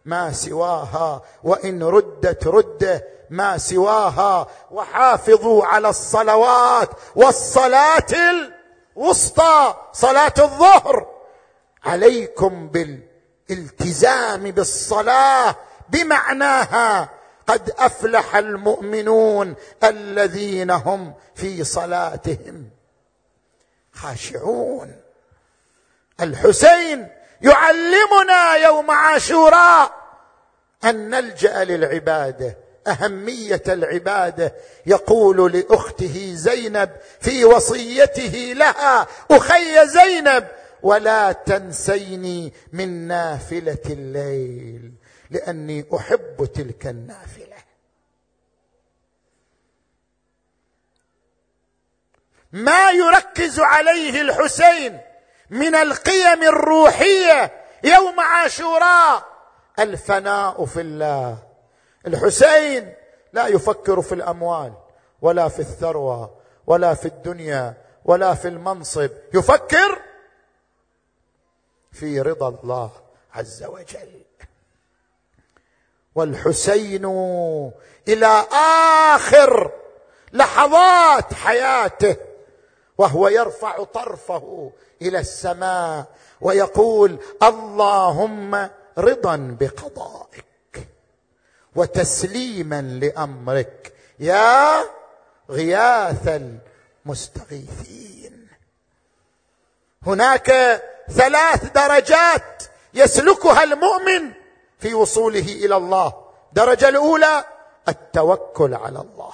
ما سواها وإن ردت رده ما سواها وحافظوا على الصلوات والصلاة الوسطى صلاة الظهر. عليكم بالالتزام بالصلاة بمعناها قد أفلح المؤمنون الذين هم في صلاتهم. خاشعون. الحسين يعلمنا يوم عاشوراء أن نلجأ للعبادة. أهمية العبادة. يقول لأخته زينب في وصيته لها أخي زينب ولا تنسيني من نافلة الليل لأني أحب تلك النافلة. ما يركز عليه الحسين من القيم الروحية يوم عاشوراء. الفناء في الله. الحسين لا يفكر في الأموال ولا في الثروة ولا في الدنيا ولا في المنصب يفكر في رضا الله عز وجل. والحسين إلى آخر لحظات حياته وهو يرفع طرفه إلى السماء ويقول اللهم رضا بقضائك. وتسليما لأمرك. يا غياث المستغيثين. هناك ثلاث درجات يسلكها المؤمن في وصوله إلى الله. الدرجه الأولى التوكل على الله.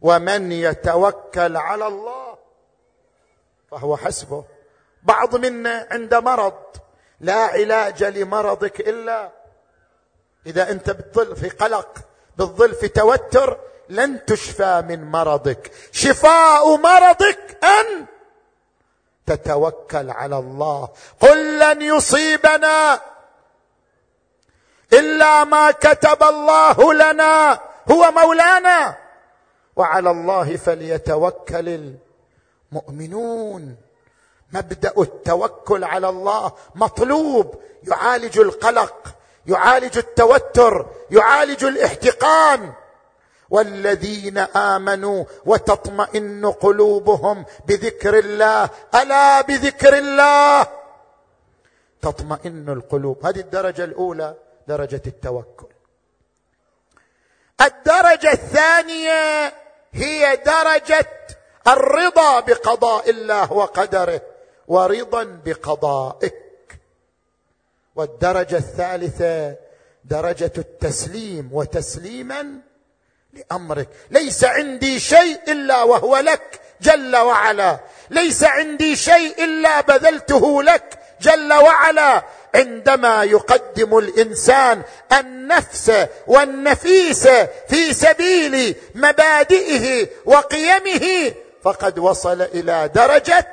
ومن يتوكل على الله فهو حسبه. بعض منا عند مرض لا علاج لمرضك إلا إذا أنت بتظل في قلق بتظل في توتر لن تشفى من مرضك. شفاء مرضك أن تتوكل على الله. قل لن يصيبنا إلا ما كتب الله لنا هو مولانا. وعلى الله فليتوكل المؤمنون. مبدأ التوكل على الله مطلوب يعالج القلق. يعالج التوتر يعالج الاحتقان. والذين آمنوا وتطمئن قلوبهم بذكر الله ألا بذكر الله. تطمئن القلوب. هذه الدرجة الأولى درجة التوكل. الدرجة الثانية هي درجة الرضا بقضاء الله وقدره ورضا بقضائك والدرجة الثالثة درجة التسليم وتسليما لأمرك. ليس عندي شيء إلا وهو لك جل وعلا. ليس عندي شيء إلا بذلته لك جل وعلا. عندما يقدم الإنسان النفس والنفيس في سبيل مبادئه وقيمه فقد وصل إلى درجة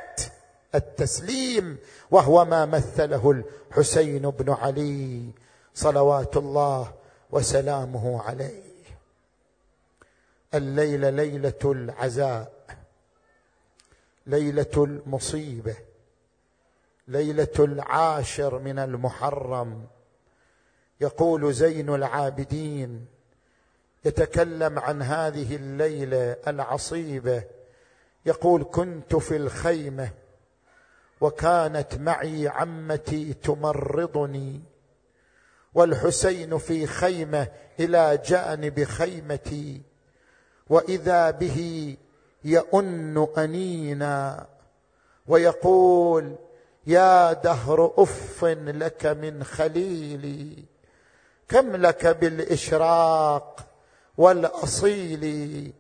التسليم وهو ما مثله الحسين بن علي صلوات الله وسلامه عليه. الليلة ليلة العزاء ليلة المصيبة ليلة العاشر من المحرم. يقول زين العابدين يتكلم عن هذه الليلة العصيبة يقول كنت في الخيمة وكانت معي عمتي تمرضني والحسين في خيمة إلى جانب خيمتي وإذا به يؤن أنينا ويقول يا دهر أف لك من خليلي كم لك بالإشراق والأصيل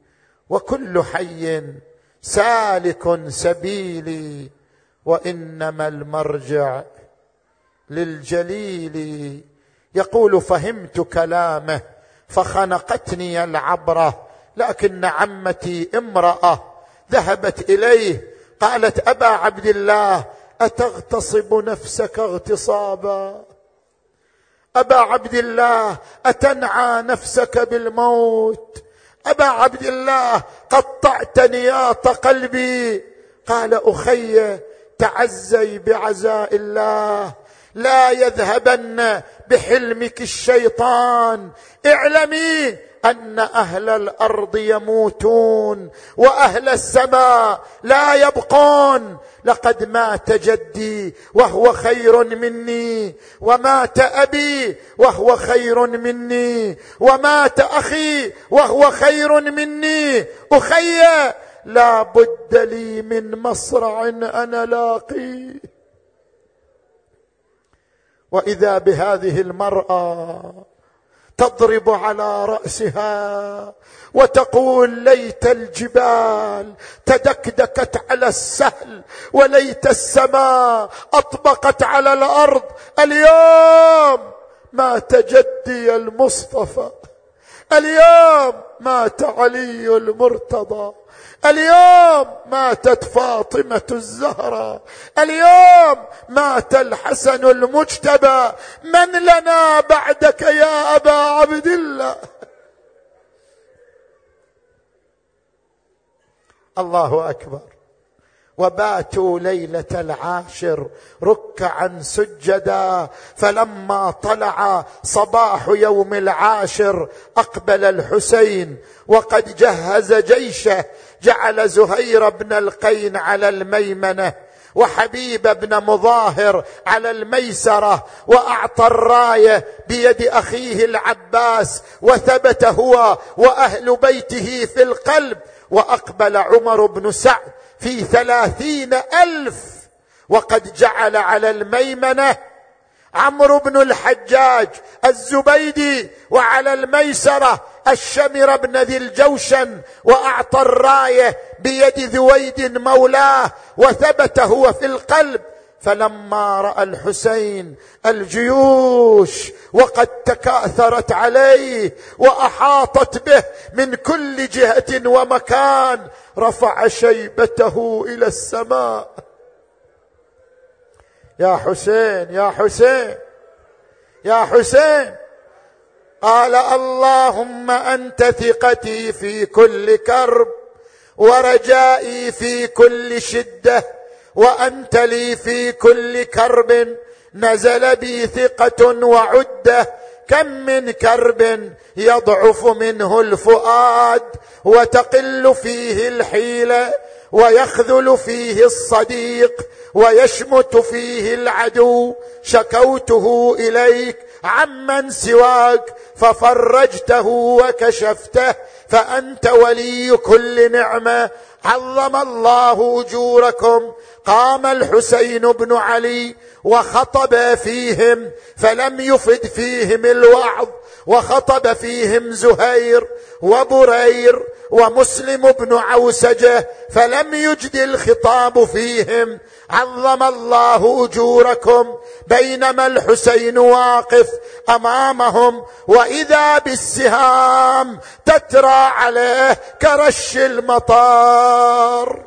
وكل حي سالك سبيلي وإنما المرجع للجليل. يقول فهمت كلامه فخنقتني العبره لكن عمتي امرأة ذهبت إليه قالت أبا عبد الله أتغتصب نفسك اغتصابا؟ أبا عبد الله أتنعى نفسك بالموت؟ أبا عبد الله قطعت نياط قلبي؟ قال أخي تعزي بعزاء الله. لا يذهبن بحلمك الشيطان. اعلمي أن أهل الأرض يموتون وأهل السماء لا يبقون. لقد مات جدي وهو خير مني ومات أبي وهو خير مني ومات أخي وهو خير مني. أخي لا بد لي من مصرع أنا لاقيه وإذا بهذه المرأة تضرب على رأسها وتقول ليت الجبال تدكدكت على السهل وليت السماء أطبقت على الأرض اليوم مات جدي المصطفى اليوم مات علي المرتضى. اليوم ماتت فاطمة الزهراء اليوم مات الحسن المجتبى. من لنا بعدك يا أبا عبد الله؟ الله أكبر. وباتوا ليلة العاشر ركعا سجدا فلما طلع صباح يوم العاشر أقبل الحسين وقد جهز جيشه جعل زهير بن القين على الميمنة وحبيب بن مظاهر على الميسرة وأعطى الراية بيد أخيه العباس وثبت هو وأهل بيته في القلب وأقبل عمر بن سعد في ثلاثين ألف. وقد جعل على الميمنة عمرو بن الحجاج الزبيدي وعلى الميسرة الشمر بن ذي الجوشن وأعطى الراية بيد ذويد مولاه وثبت هو في القلب فلما رأى الحسين الجيوش وقد تكاثرت عليه وأحاطت به من كل جهة ومكان رفع شيبته إلى السماء. يا حسين يا حسين يا حسين قال اللهم أنت ثقتي في كل كرب ورجائي في كل شدة. وأنت لي في كل كرب نزل بي ثقة وعدة. كم من كرب يضعف منه الفؤاد وتقل فيه الحيله ويخذل فيه الصديق ويشمت فيه العدو. شكوته إليك عمن سواك ففرجته وكشفته. فأنت ولي كل نعمة عظم الله أجوركم. قام الحسين بن علي وخطب فيهم فلم يفد فيهم الوعظ وخطب فيهم زهير وبرير ومسلم بن عوسجة فلم يجد الخطاب فيهم. عظم الله أجوركم بينما الحسين واقف أمامهم وإذا بالسهام تترى عليه كرش المطار.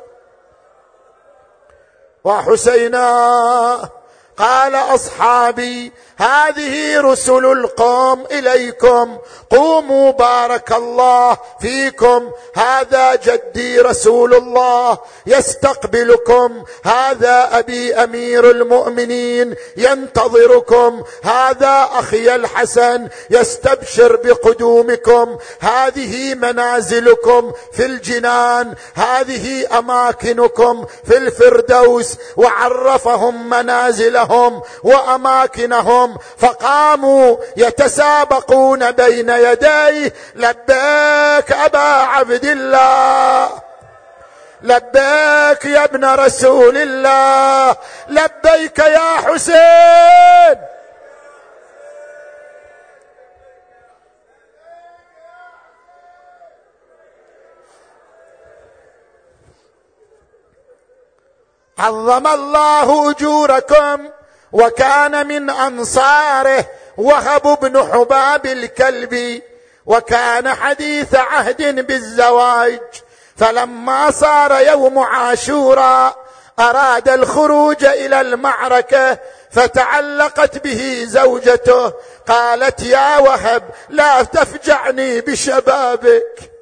وحسينا قال أصحابي هذه رسل القوم إليكم. قوموا بارك الله فيكم. هذا جدي رسول الله. يستقبلكم. هذا أبي أمير المؤمنين. ينتظركم. هذا أخي الحسن. يستبشر بقدومكم. هذه منازلكم في الجنان. هذه أماكنكم في الفردوس. وعرفهم منازلهم وأماكنهم فقاموا يتسابقون بين يديه لبيك أبا عبد الله لبيك يا ابن رسول الله لبيك يا حسين. عظم الله أجوركم وكان من أنصاره وهب بن حباب الكلبي وكان حديث عهد بالزواج فلما صار يوم عاشوراء أراد الخروج إلى المعركة فتعلقت به زوجته قالت يا وهب لا تفجعني بشبابك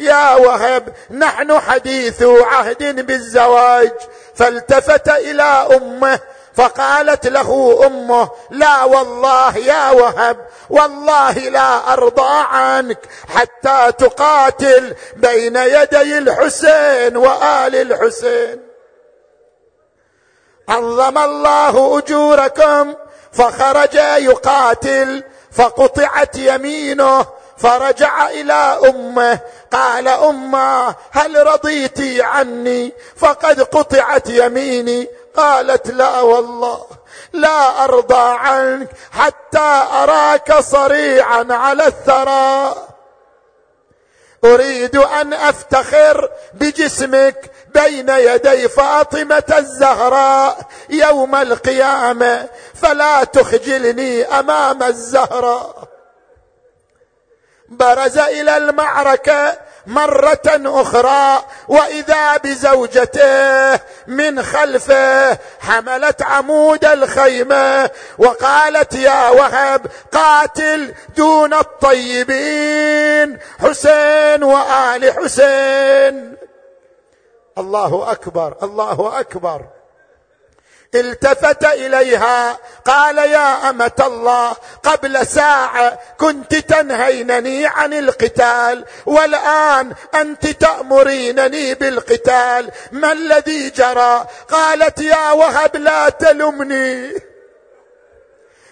يا وهب نحن حديث عهد بالزواج فالتفت إلى أمه فقالت له أمه لا والله يا وهب والله لا أرضى عنك حتى تقاتل بين يدي الحسين وآل الحسين. عظم الله أجوركم فخرج يقاتل فقطعت يمينه فرجع إلى أمه قال أمه هل رضيتي عني؟ فقد قطعت يميني. قالت لا والله لا أرضى عنك حتى أراك صريعا على الثرى. أريد أن أفتخر بجسمك بين يدي فاطمة الزهراء يوم القيامة فلا تخجلني أمام الزهراء. برز إلى المعركة مرة أخرى وإذا بزوجته من خلفه حملت عمود الخيمة وقالت يا وهب قاتل دون الطيبين حسين وآل حسين. الله أكبر الله أكبر. التفت إليها. قال يا أمة الله قبل ساعة كنت تنهينني عن القتال والآن أنت تأمرينني بالقتال. ما الذي جرى؟ قالت يا وهب لا تلمني.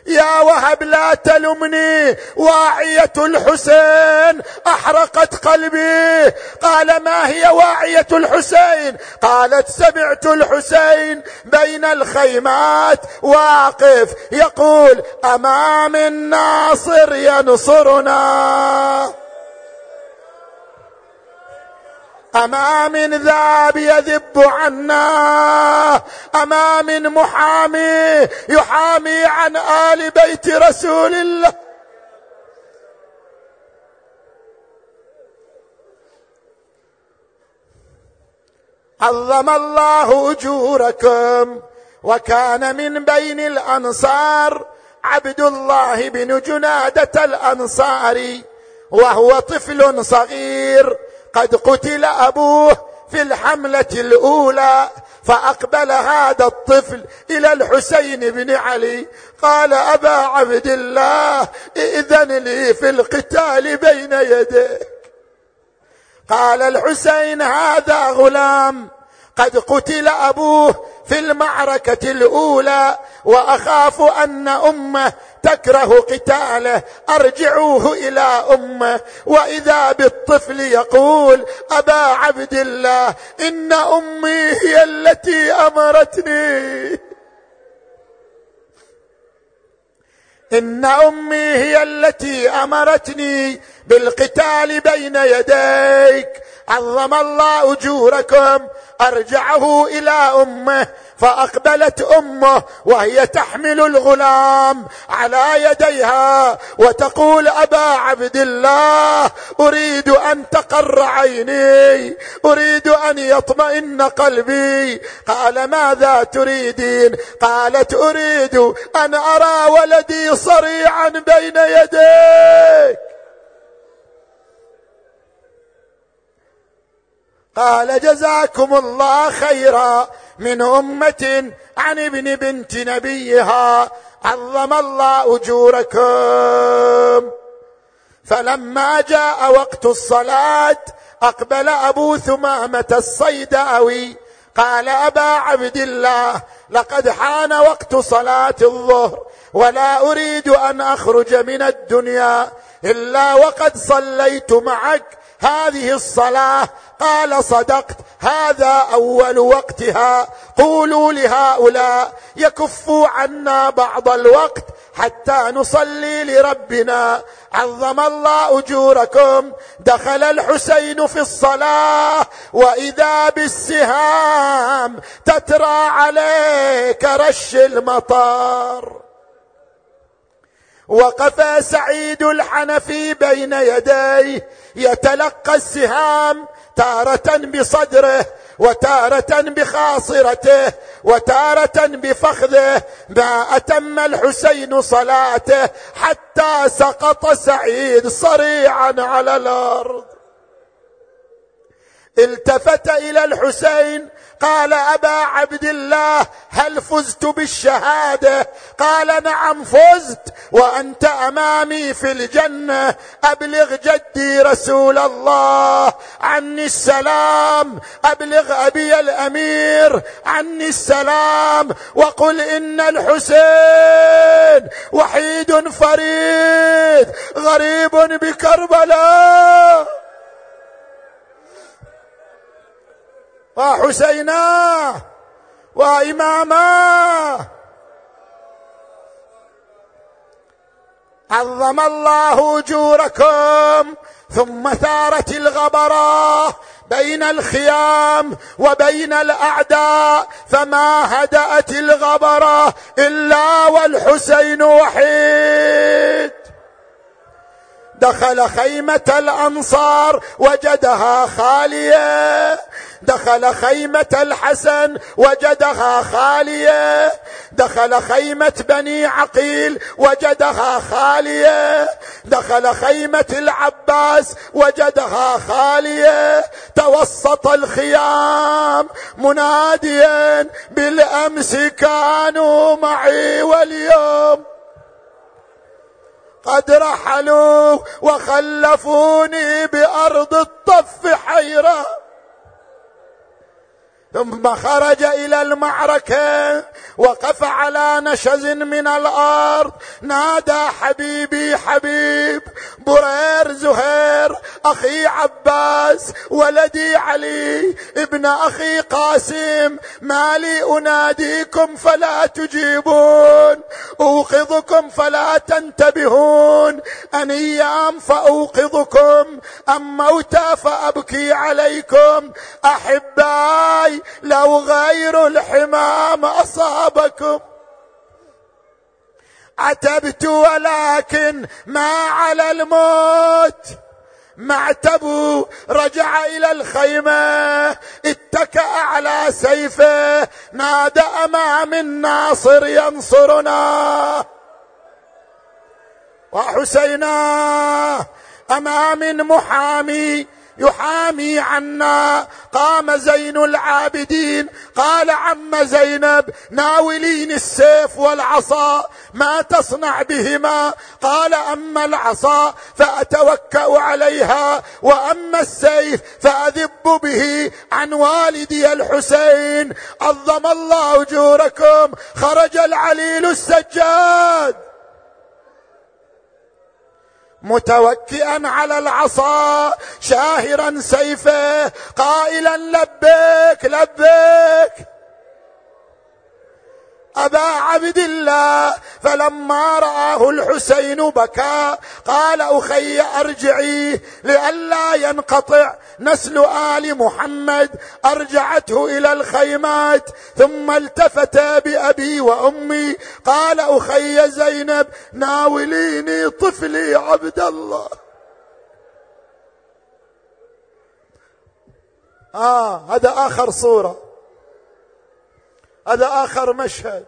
يا وهب لا تلمني. واعية الحسين أحرقت قلبي. قال ما هي واعية الحسين؟ قالت سمعت الحسين بين الخيمات واقف. يقول أمام الناصر ينصرنا. أما من ذاب يذب عنا أما من محامي يحامي عن آل بيت رسول الله. عظم الله أجوركم وكان من بين الأنصار عبد الله بن جنادة الأنصاري وهو طفل صغير. قد قتل أبوه في الحملة الأولى فأقبل هذا الطفل إلى الحسين بن علي قال أبا عبد الله ائذن لي في القتال بين يديك. قال الحسين هذا غلام قد قتل أبوه في المعركة الأولى وأخاف أن أمه تكره قتاله أرجعوه إلى أمة. وإذا بالطفل يقول أبا عبد الله إن أمي هي التي أمرتني. إن أمي هي التي أمرتني بالقتال بين يديك. عظم الله أجوركم أرجعه إلى أمه فأقبلت أمه وهي تحمل الغلام على يديها وتقول أبا عبد الله أريد أن تقر عيني أريد أن يطمئن قلبي. قال ماذا تريدين؟ قالت أريد أن أرى ولدي صريعا بين يديك قال جزاكم الله خيرا من أمة عن ابن بنت نبيها عظم الله أجوركم. فلما جاء وقت الصلاة أقبل أبو ثمامة الصيداوي قال أبا عبد الله لقد حان وقت صلاة الظهر ولا أريد أن أخرج من الدنيا إلا وقد صليت معك هذه الصلاة قال صدقت هذا أول وقتها. قولوا لهؤلاء يكفوا عنا بعض الوقت حتى نصلي لربنا. عظم الله أجوركم. دخل الحسين في الصلاة وإذا بالسهام تترى عليه كرش المطر وقف سعيد الحنفي بين يديه. يتلقى السهام تارة بصدره وتارة بخاصرته وتارة بفخذه. ما أتم الحسين صلاته حتى سقط سعيد صريعا على الأرض. التفت إلى الحسين قال أبا عبد الله هل فزت بالشهادة؟ قال نعم فزت وأنت أمامي في الجنة أبلغ جدي رسول الله عني السلام أبلغ أبي الأمير عني السلام وقل إن الحسين وحيد فريد غريب بكربلاء. وحسينا وإماما عظم الله أجوركم ثم ثارت الغبرة بين الخيام وبين الأعداء فما هدأت الغبرة إلا والحسين وحيد. دخل خيمة الأنصار وجدها خالية. دخل خيمة الحسن وجدها خالية. دخل خيمة بني عقيل وجدها خالية. دخل خيمة العباس وجدها خالية. توسط الخيام مناديا بالأمس كانوا معي واليوم قد رحلوا وخلفوني بأرض الطف حيرة ثم خرج إلى المعركة وقف على نشز من الأرض. نادى حبيبي حبيب برير زهير أخي عباس ولدي علي ابن أخي قاسم ما لي أناديكم فلا تجيبون أوقظكم فلا تنتبهون انيام فأوقظكم أم موتى فأبكي عليكم أحباي لو غير الحمام أصابكم. عتبت ولكن ما على الموت. معتب رجع إلى الخيمة. اتكأ على سيفه. نادى امام الناصر ينصرنا. وحسينا أمام محامي يحامي عنا. قام زين العابدين. قال عم زينب ناولين السيف والعصا ما تصنع بهما. قال أما العصا فأتوكأ عليها وأما السيف فأذب به عن والدي الحسين. عظم الله أجوركم. خرج العليل السجاد. متوكئا على العصا شاهرا سيفه قائلا لبيك لبيك. أبا عبد الله فلما رآه الحسين بكى قال أخي أرجعي لئلا ينقطع نسل آل محمد أرجعته إلى الخيمات ثم التفت بأبي وأمي قال أخي زينب ناوليني طفلي عبد الله. آه هذا آخر صورة. هذا آخر مشهد.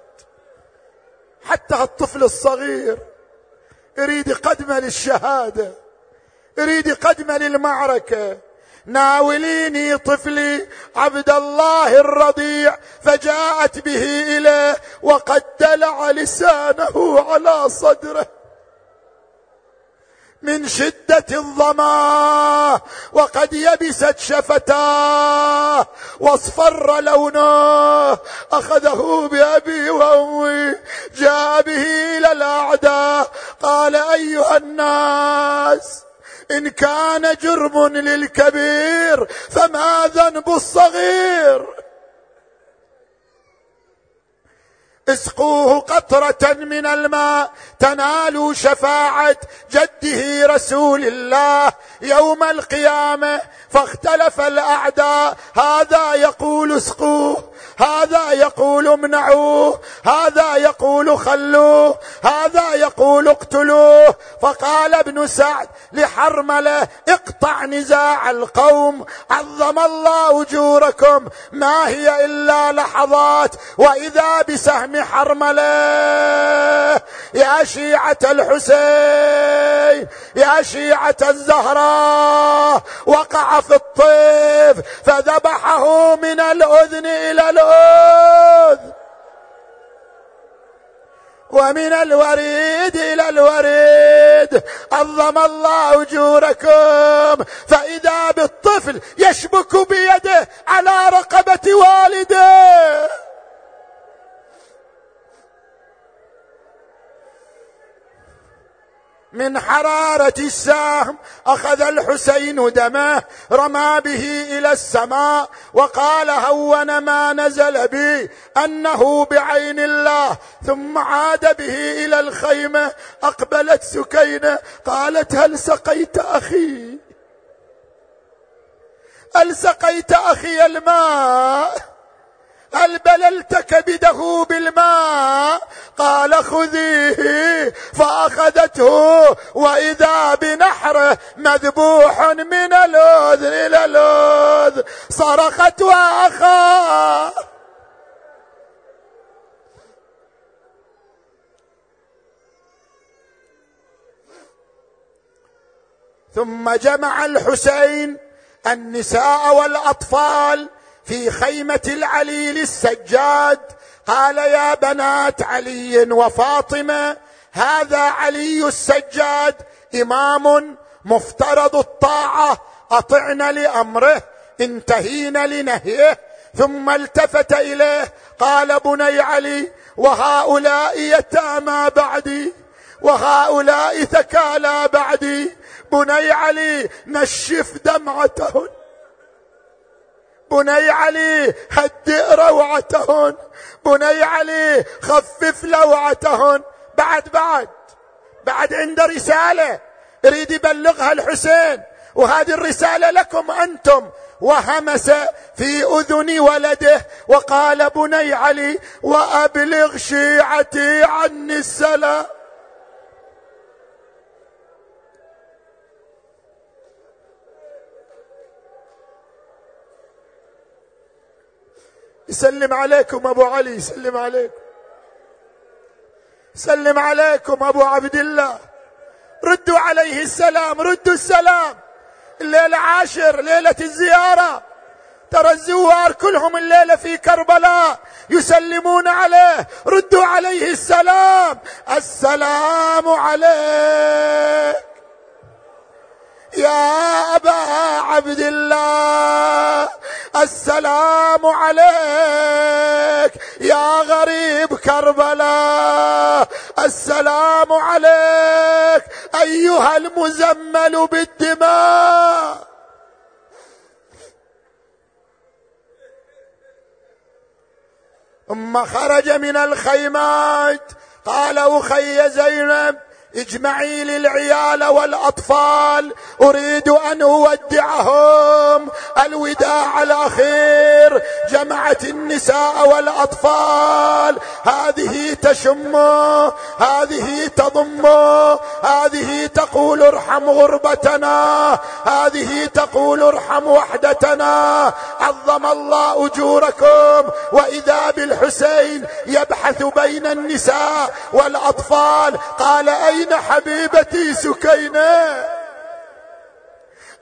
حتى الطفل الصغير يريد قدمه للشهادة يريد قدمه للمعركة. ناوليني طفلي عبد الله الرضيع فجاءت به إليه وقد دلع لسانه على صدره. من شدة الظما وقد يبست شفتاه واصفر لونه أخذه بأبي وأمي جاء به إلى الأعداء قال أيها الناس إن كان جرم للكبير فما ذنب الصغير؟ اسقوه قطرة من الماء تنالوا شفاعة جده رسول الله يوم القيامة. فاختلف الأعداء هذا يقول اسقوه هذا يقول امنعوه هذا يقول خلوه هذا يقول اقتلوه. فقال ابن سعد لحرملة اقطع نزاع القوم عظم الله أجوركم ما هي إلا لحظات وإذا بسهم حرملة. يا شيعة الحسين يا شيعة الزهراء وقع في الطيف فذبحه من الأذن إلى الأذن. ومن الوريد إلى الوريد عظم الله أجوركم. فإذا بالطفل يشبك بيده على رقبة والده. من حرارة السهم أخذ الحسين دمه رمى به إلى السماء وقال هون ما نزل بي أنه بعين الله ثم عاد به إلى الخيمة أقبلت سكينة قالت هل سقيت أخي؟ هل سقيت أخي الماء؟ هل بللت كبده بالماء؟ قال خذيه فأخذته وإذا بنحره مذبوح من الأذن إلى الأذن. صرخت وأخاه ثم جمع الحسين النساء والأطفال في خيمة العليل السجاد. قال يا بنات علي وفاطمة هذا علي السجاد إمام مفترض الطاعة. اطعن لأمره انتهين لنهيه ثم التفت إليه. قال بني علي وهؤلاء يتأمى بعدي وهؤلاء ثكالى بعدي. بني علي نشف دمعتهن. بني علي هدئ روعتهن. بني علي خفف لوعتهن. بعد بعد. بعد عنده رسالة. يريد يبلغها الحسين. وهذه الرسالة لكم أنتم. وهمس في أذن ولده. وقال بني علي وأبلغ شيعتي عني السلام. يسلم عليكم أبو علي يسلم عليكم. سلم عليكم أبو عبد الله. ردوا عليه السلام ردوا السلام. الليلة عاشر ليلة الزيارة. ترى الزوار كلهم الليلة في كربلاء يسلمون عليه. ردوا عليه السلام. السلام عليك. يا أبا عبد الله. السلام عليك يا غريب كربلاء. السلام عليك أيها المزمل بالدماء. ثم خرج من الخيمات. قال أخي زينب اجمعي لي العيال والأطفال أريد أن أودعهم. الوداع الاخير جمعت النساء والأطفال. هذه تشم هذه تضم هذه تقول ارحم غربتنا هذه تقول ارحم وحدتنا. عظم الله أجوركم. وإذا بالحسين يبحث بين النساء والأطفال قال اين أين حبيبتي سكينة؟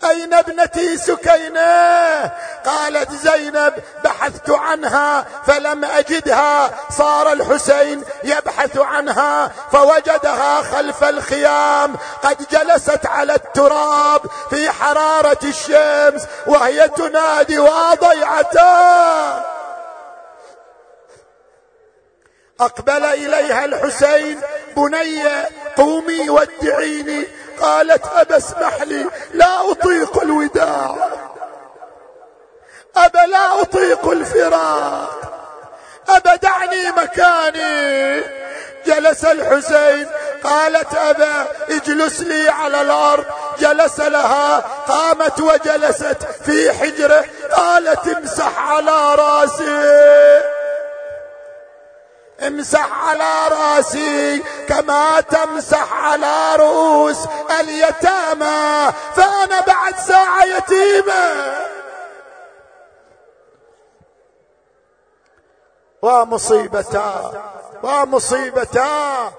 أين ابنتي سكينة؟ قالت زينب بحثت عنها فلم أجدها. صار الحسين يبحث عنها فوجدها خلف الخيام. قد جلست على التراب في حرارة الشمس وهي تنادي وضيعتها أقبل إليها الحسين بني قومي ودعيني. قالت ابا اسمح لي لا أطيق الوداع. أبا لا أطيق الفراق. أبا دعني مكاني. جلس الحسين قالت أبا اجلس لي على الأرض. جلس لها قامت وجلست في حجره. قالت امسح على رأسي. امسح على راسي كما تمسح على رؤوس اليتامى فأنا بعد ساعة يتيمة. ومصيبتا ومصيبتا.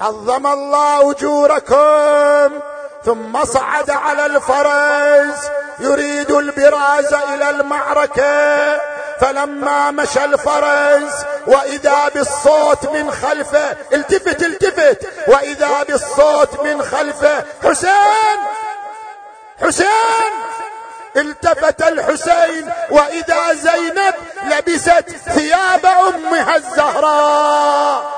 عظم الله أجوركم ثم صعد على الفرس يريد البراز إلى المعركة. فلما مشى الفرس وإذا بالصوت من خلفه التفت التفت. وإذا بالصوت من خلفه حسين! حسين! التفت الحسين وإذا زينب لبست ثياب أمها الزهراء.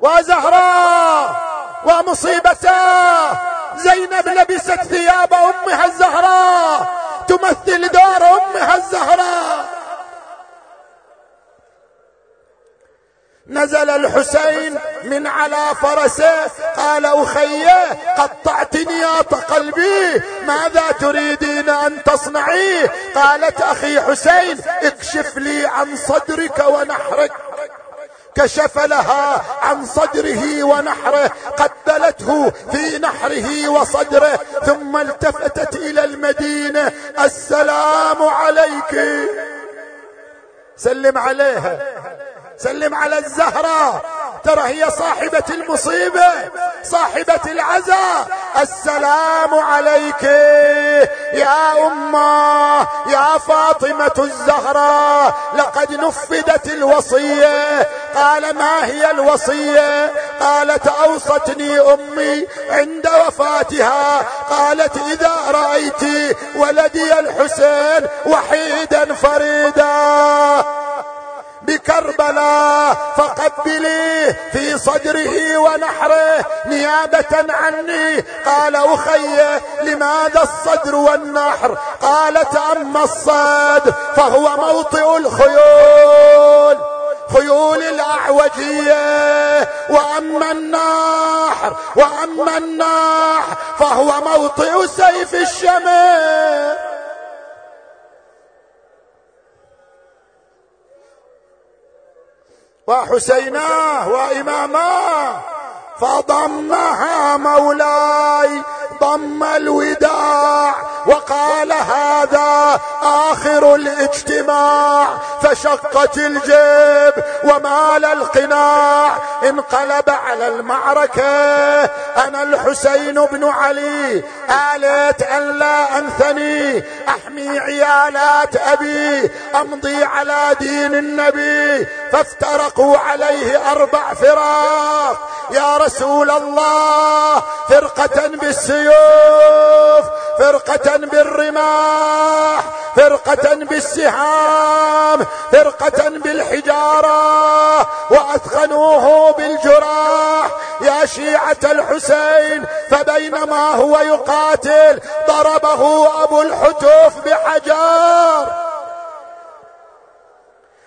وزهراء ومصيبتاه زينب لبست ثياب أمها الزهراء. تمثل دار امها الزهراء نزل الحسين من على فرسه قال اخيه قطعت نياط قلبي ماذا تريدين أن تصنعيه قالت أخي حسين اكشف لي عن صدرك ونحرك. كشف لها عن صدره ونحره قبلته في نحره وصدره ثم التفتت إلى المدينة. السلام عليك. سلم عليها. سلم على الزهراء ترى هي صاحبة المصيبة صاحبة العزاء السلام عليك يا أمة يا فاطمة الزهراء لقد نفذت الوصية. قال ما هي الوصية؟ قالت أوصتني أمي عند وفاتها. قالت إذا رأيت ولدي الحسين وحيدا فريدا. بكربلاء فقبليه في صدره ونحره نيابة عني. قال أخي لماذا الصدر والنحر؟ قالت أما الصد فهو موطئ الخيول خيول الأعوجية. وأما النحر وأما النحر فهو موطئ سيف الشمس. وحسيناه وإماماه. فضمها مولاي ضم الوداع وقال هذا آخر الاجتماع فشقت الجيب ومال القناع انقلب على المعركة. أنا الحسين بن علي آليت أن لا أنثني أحمي عيالات أبي أمضي على دين النبي فافترقوا عليه أربع فراق. يا رسول الله فرقة بالسيوف فرقة بالرماح فرقة بالسهام فرقة بالحجارة وأثخنوه بالجراح. يا شيعة الحسين فبينما هو يقاتل ضربه أبو الحتوف بحجار.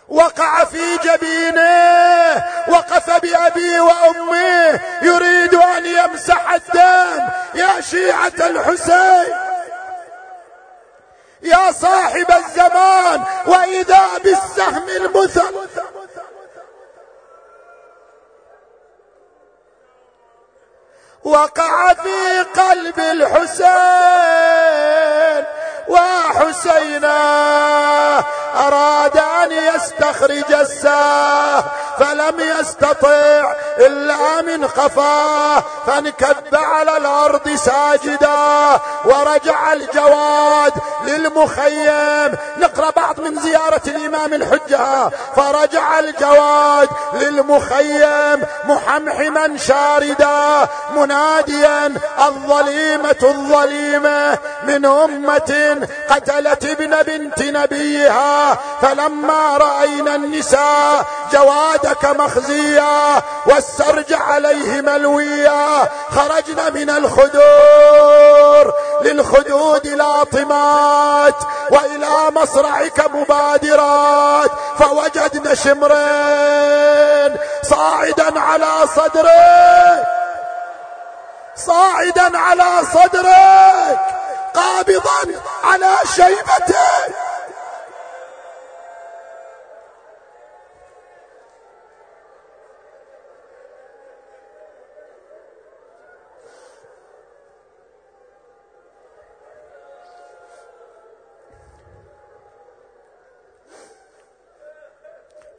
وقع في جبينه وقف بأبي وأمه يريد أن يمسح الدم. يا شيعة الحسين يا صاحب الزمان وإذا بالسهم المثل. وقع في قلب الحسين وحسينا أراد أن يستخرج الساه فلم يستطع إلا من قفاه فانكب على الأرض ساجدا ورجع الجواد للمخيم. نقرأ بعض من زيارة الإمام الحجة. فرجع الجواد للمخيم محمحما شاردا مناديا الظليمة الظليمة من أمة قتلت ابن بنت نبيها فلما رأينا النساء جوادك مخزيا والسرج عليه ملويا خرجنا من الخدور للخدود لاطمات وإلى مصرعك مبادرات. فوجدنا شمرين صاعدا على صدره صاعدا على صدرك. قابضا على شيبتك.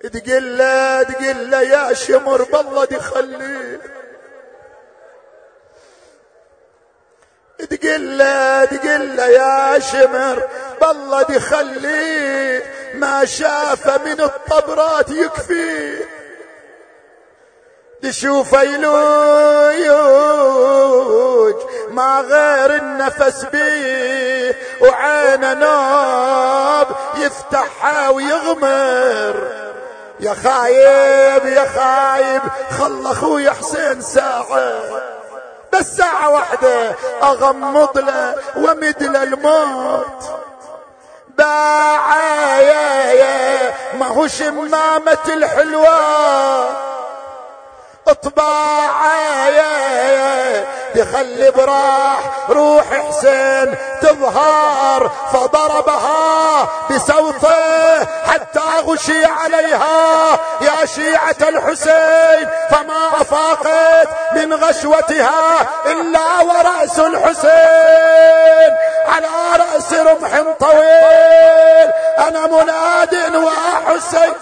تقل تقل يا شمر بالله تخليه تقل تقل يا شمر بالله تخليه ما شاف من الطبرات يكفيه تشوف يلوج ما غير النفس بيه وعينه نوب يفتحها ويغمر. يا خايب يا خايب خل أخوي حسين ساعة. بس ساعة واحدة أغمض له ومد له الموت. باع ما هو شمامة الحلوة. اطباع يا تخلي براح روح حسين تظهر فضربها بسوطه حتى غشي عليها. يا شيعة الحسين فما أفاقت من غشوتها إلا ورأس الحسين. على رأس رمح طويل أنا مناد وحسين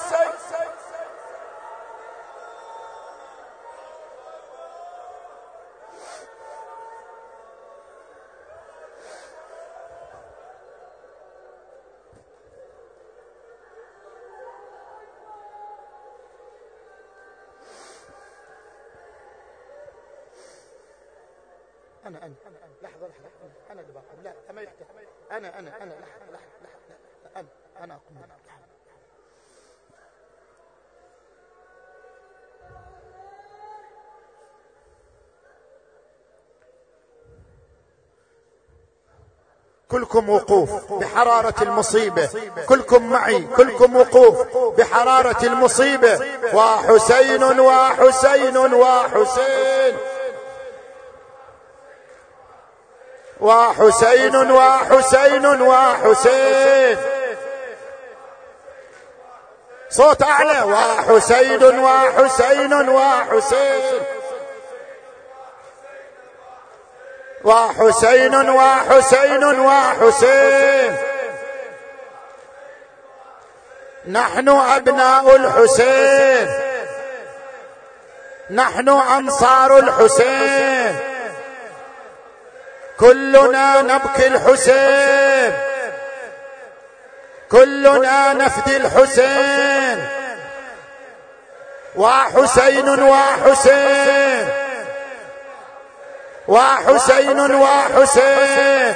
أنا لحظة لحظة أنا اللي لا ما يحتاج أنا أنا أنا لحظة لحظة لحظة أنا أنا أقوم كلكم وقوف بحرارة المصيبة. كلكم معي. كلكم وقوف بحرارة المصيبة. وحسين وحسين وحسين. وحسين وحسين وحسين. صوت أعلى. وحسين وحسين وحسين. وحسين وحسين وحسين. نحن أبناء الحسين. نحن أنصار الحسين. كلنا نبكي الحسين. كلنا نفدي الحسين. وحسين وحسين. وحسين وحسين.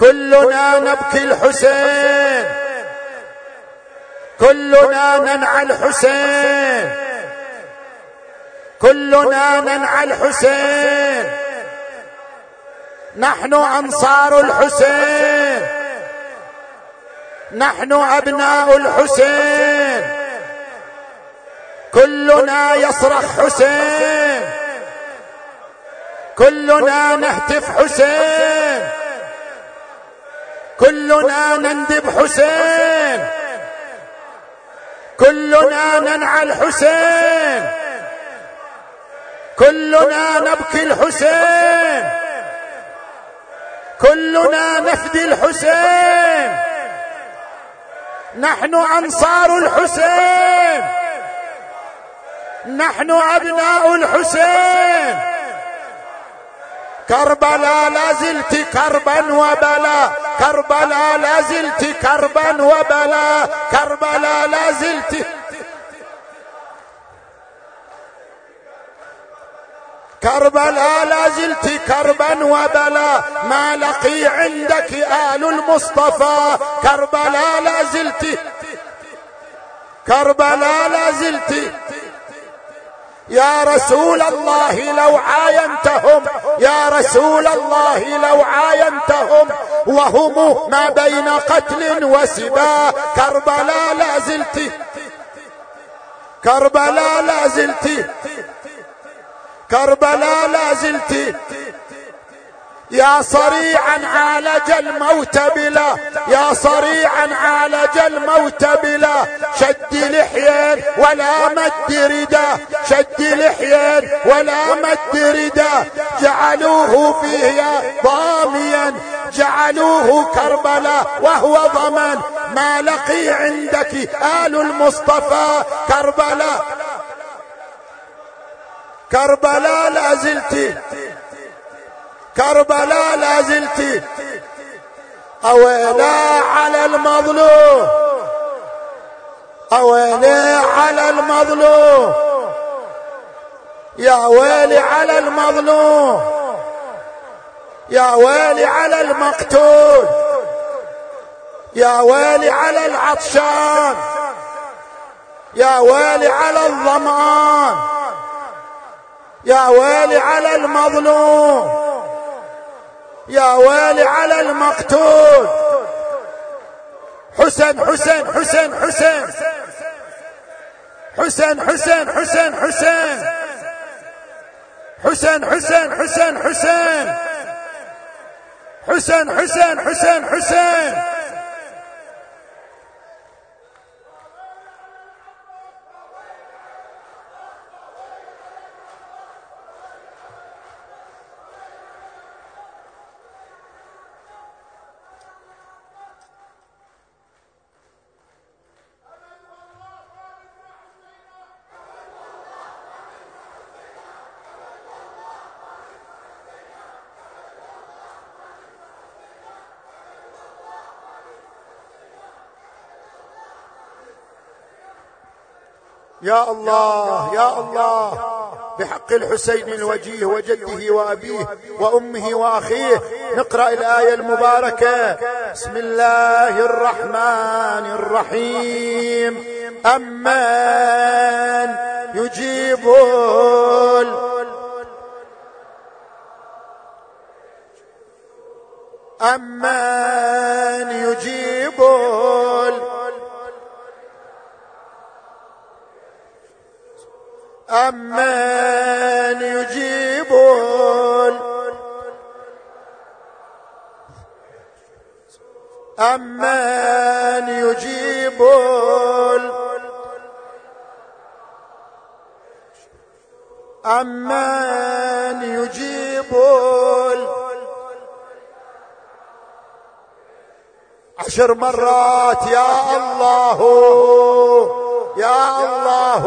كلنا نبكي الحسين. كلنا ننعى الحسين. كلنا ننعى الحسين. نحن أنصار الحسين. نحن أبناء الحسين. كلنا يصرخ حسين. كلنا نهتف حسين. كلنا نندب حسين. كلنا ننعى الحسين كلنا نبكي الحسين. كلنا نفدي الحسين. نحن أنصار الحسين. نحن أبناء الحسين. كربلاء لا زلت كربا وبلا. كربلاء لا زلت كربا وبلا. كربلاء لا زلت كربلاء لا زلت كربا وبلا ما لقي عندك آل المصطفى. كربلاء لا زلت كربلاء لا زلت. يا رسول الله لو عاينتهم يا رسول الله لو عاينتهم وهم ما بين قتل وسبا. كربلاء لا زلت كربلاء لا زلت. كربلاء لا زلت. يا صريعا عالج الموت بلا. يا صريعا عالج الموت بلا. شد لحيا ولا مد ردا. شد لحيا ولا مد ردا. جعلوه فيه ضاميا. جعلوه كربلاء وهو ضمن. ما لقي عندك آل المصطفى كربلاء. كربلاء لا زلت كربلاء لا زلت أويلا على المظلوم. أويلا على المظلوم. يا ويلي على المظلوم. يا ويلي على المقتول. يا ويلي على العطشان. يا ويلي على الظمآن يا ويلي على المظلوم. يا ويلي على المقتول. حسن حسن حسن حسن. حسن حسن حسن حسن. حسن حسن حسن حسن. حسن حسن حسن حسن. يا الله يا الله. بحق الحسين الوجيه وجده وأبيه وأمه وأخيه. نقرأ الآية المباركة. بسم الله الرحمن الرحيم. أمن يجيب أمن عشر مرات يا الله يا الله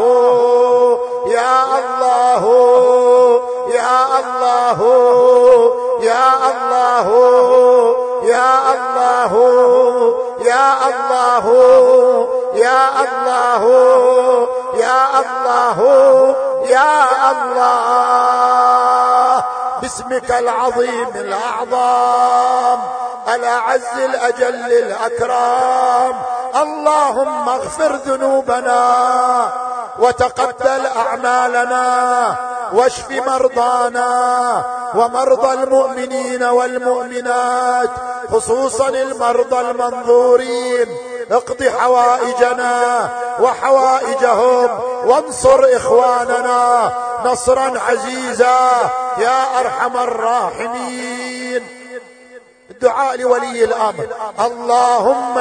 يا الله يا الله يا الله يا الله يا الله يا الله يا الله يا الله. باسمك العظيم الاعظم الأعز الأجل الاكرم اللهم اغفر ذنوبنا وتقبل أعمالنا واشف مرضانا ومرضى المؤمنين والمؤمنات خصوصا المرضى المنظورين. اقض حوائجنا وحوائجهم وانصر إخواننا نصرا عزيزا. يا أرحم الراحمين. الدعاء لولي الأمر. اللهم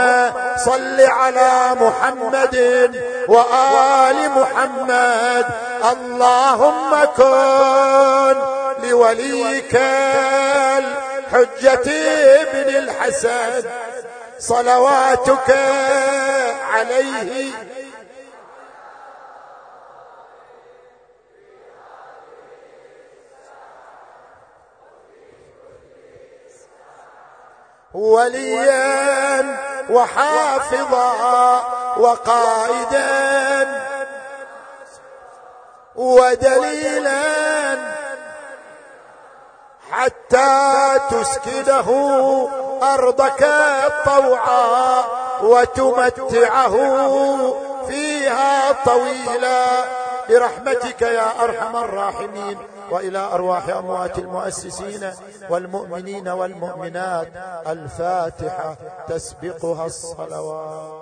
صل على محمد وآل محمد. اللهم كن لوليك الحجة ابن الحسن. صلواتك عليه وليا وحافظا وقائدا ودليلا حتى تسكنه أرضك طوعا وتمتعه فيها طويلا. برحمتك يا أرحم الراحمين. وإلى أرواح أموات المؤسسين والمؤمنين والمؤمنات. الفاتحة تسبقها الصلوات.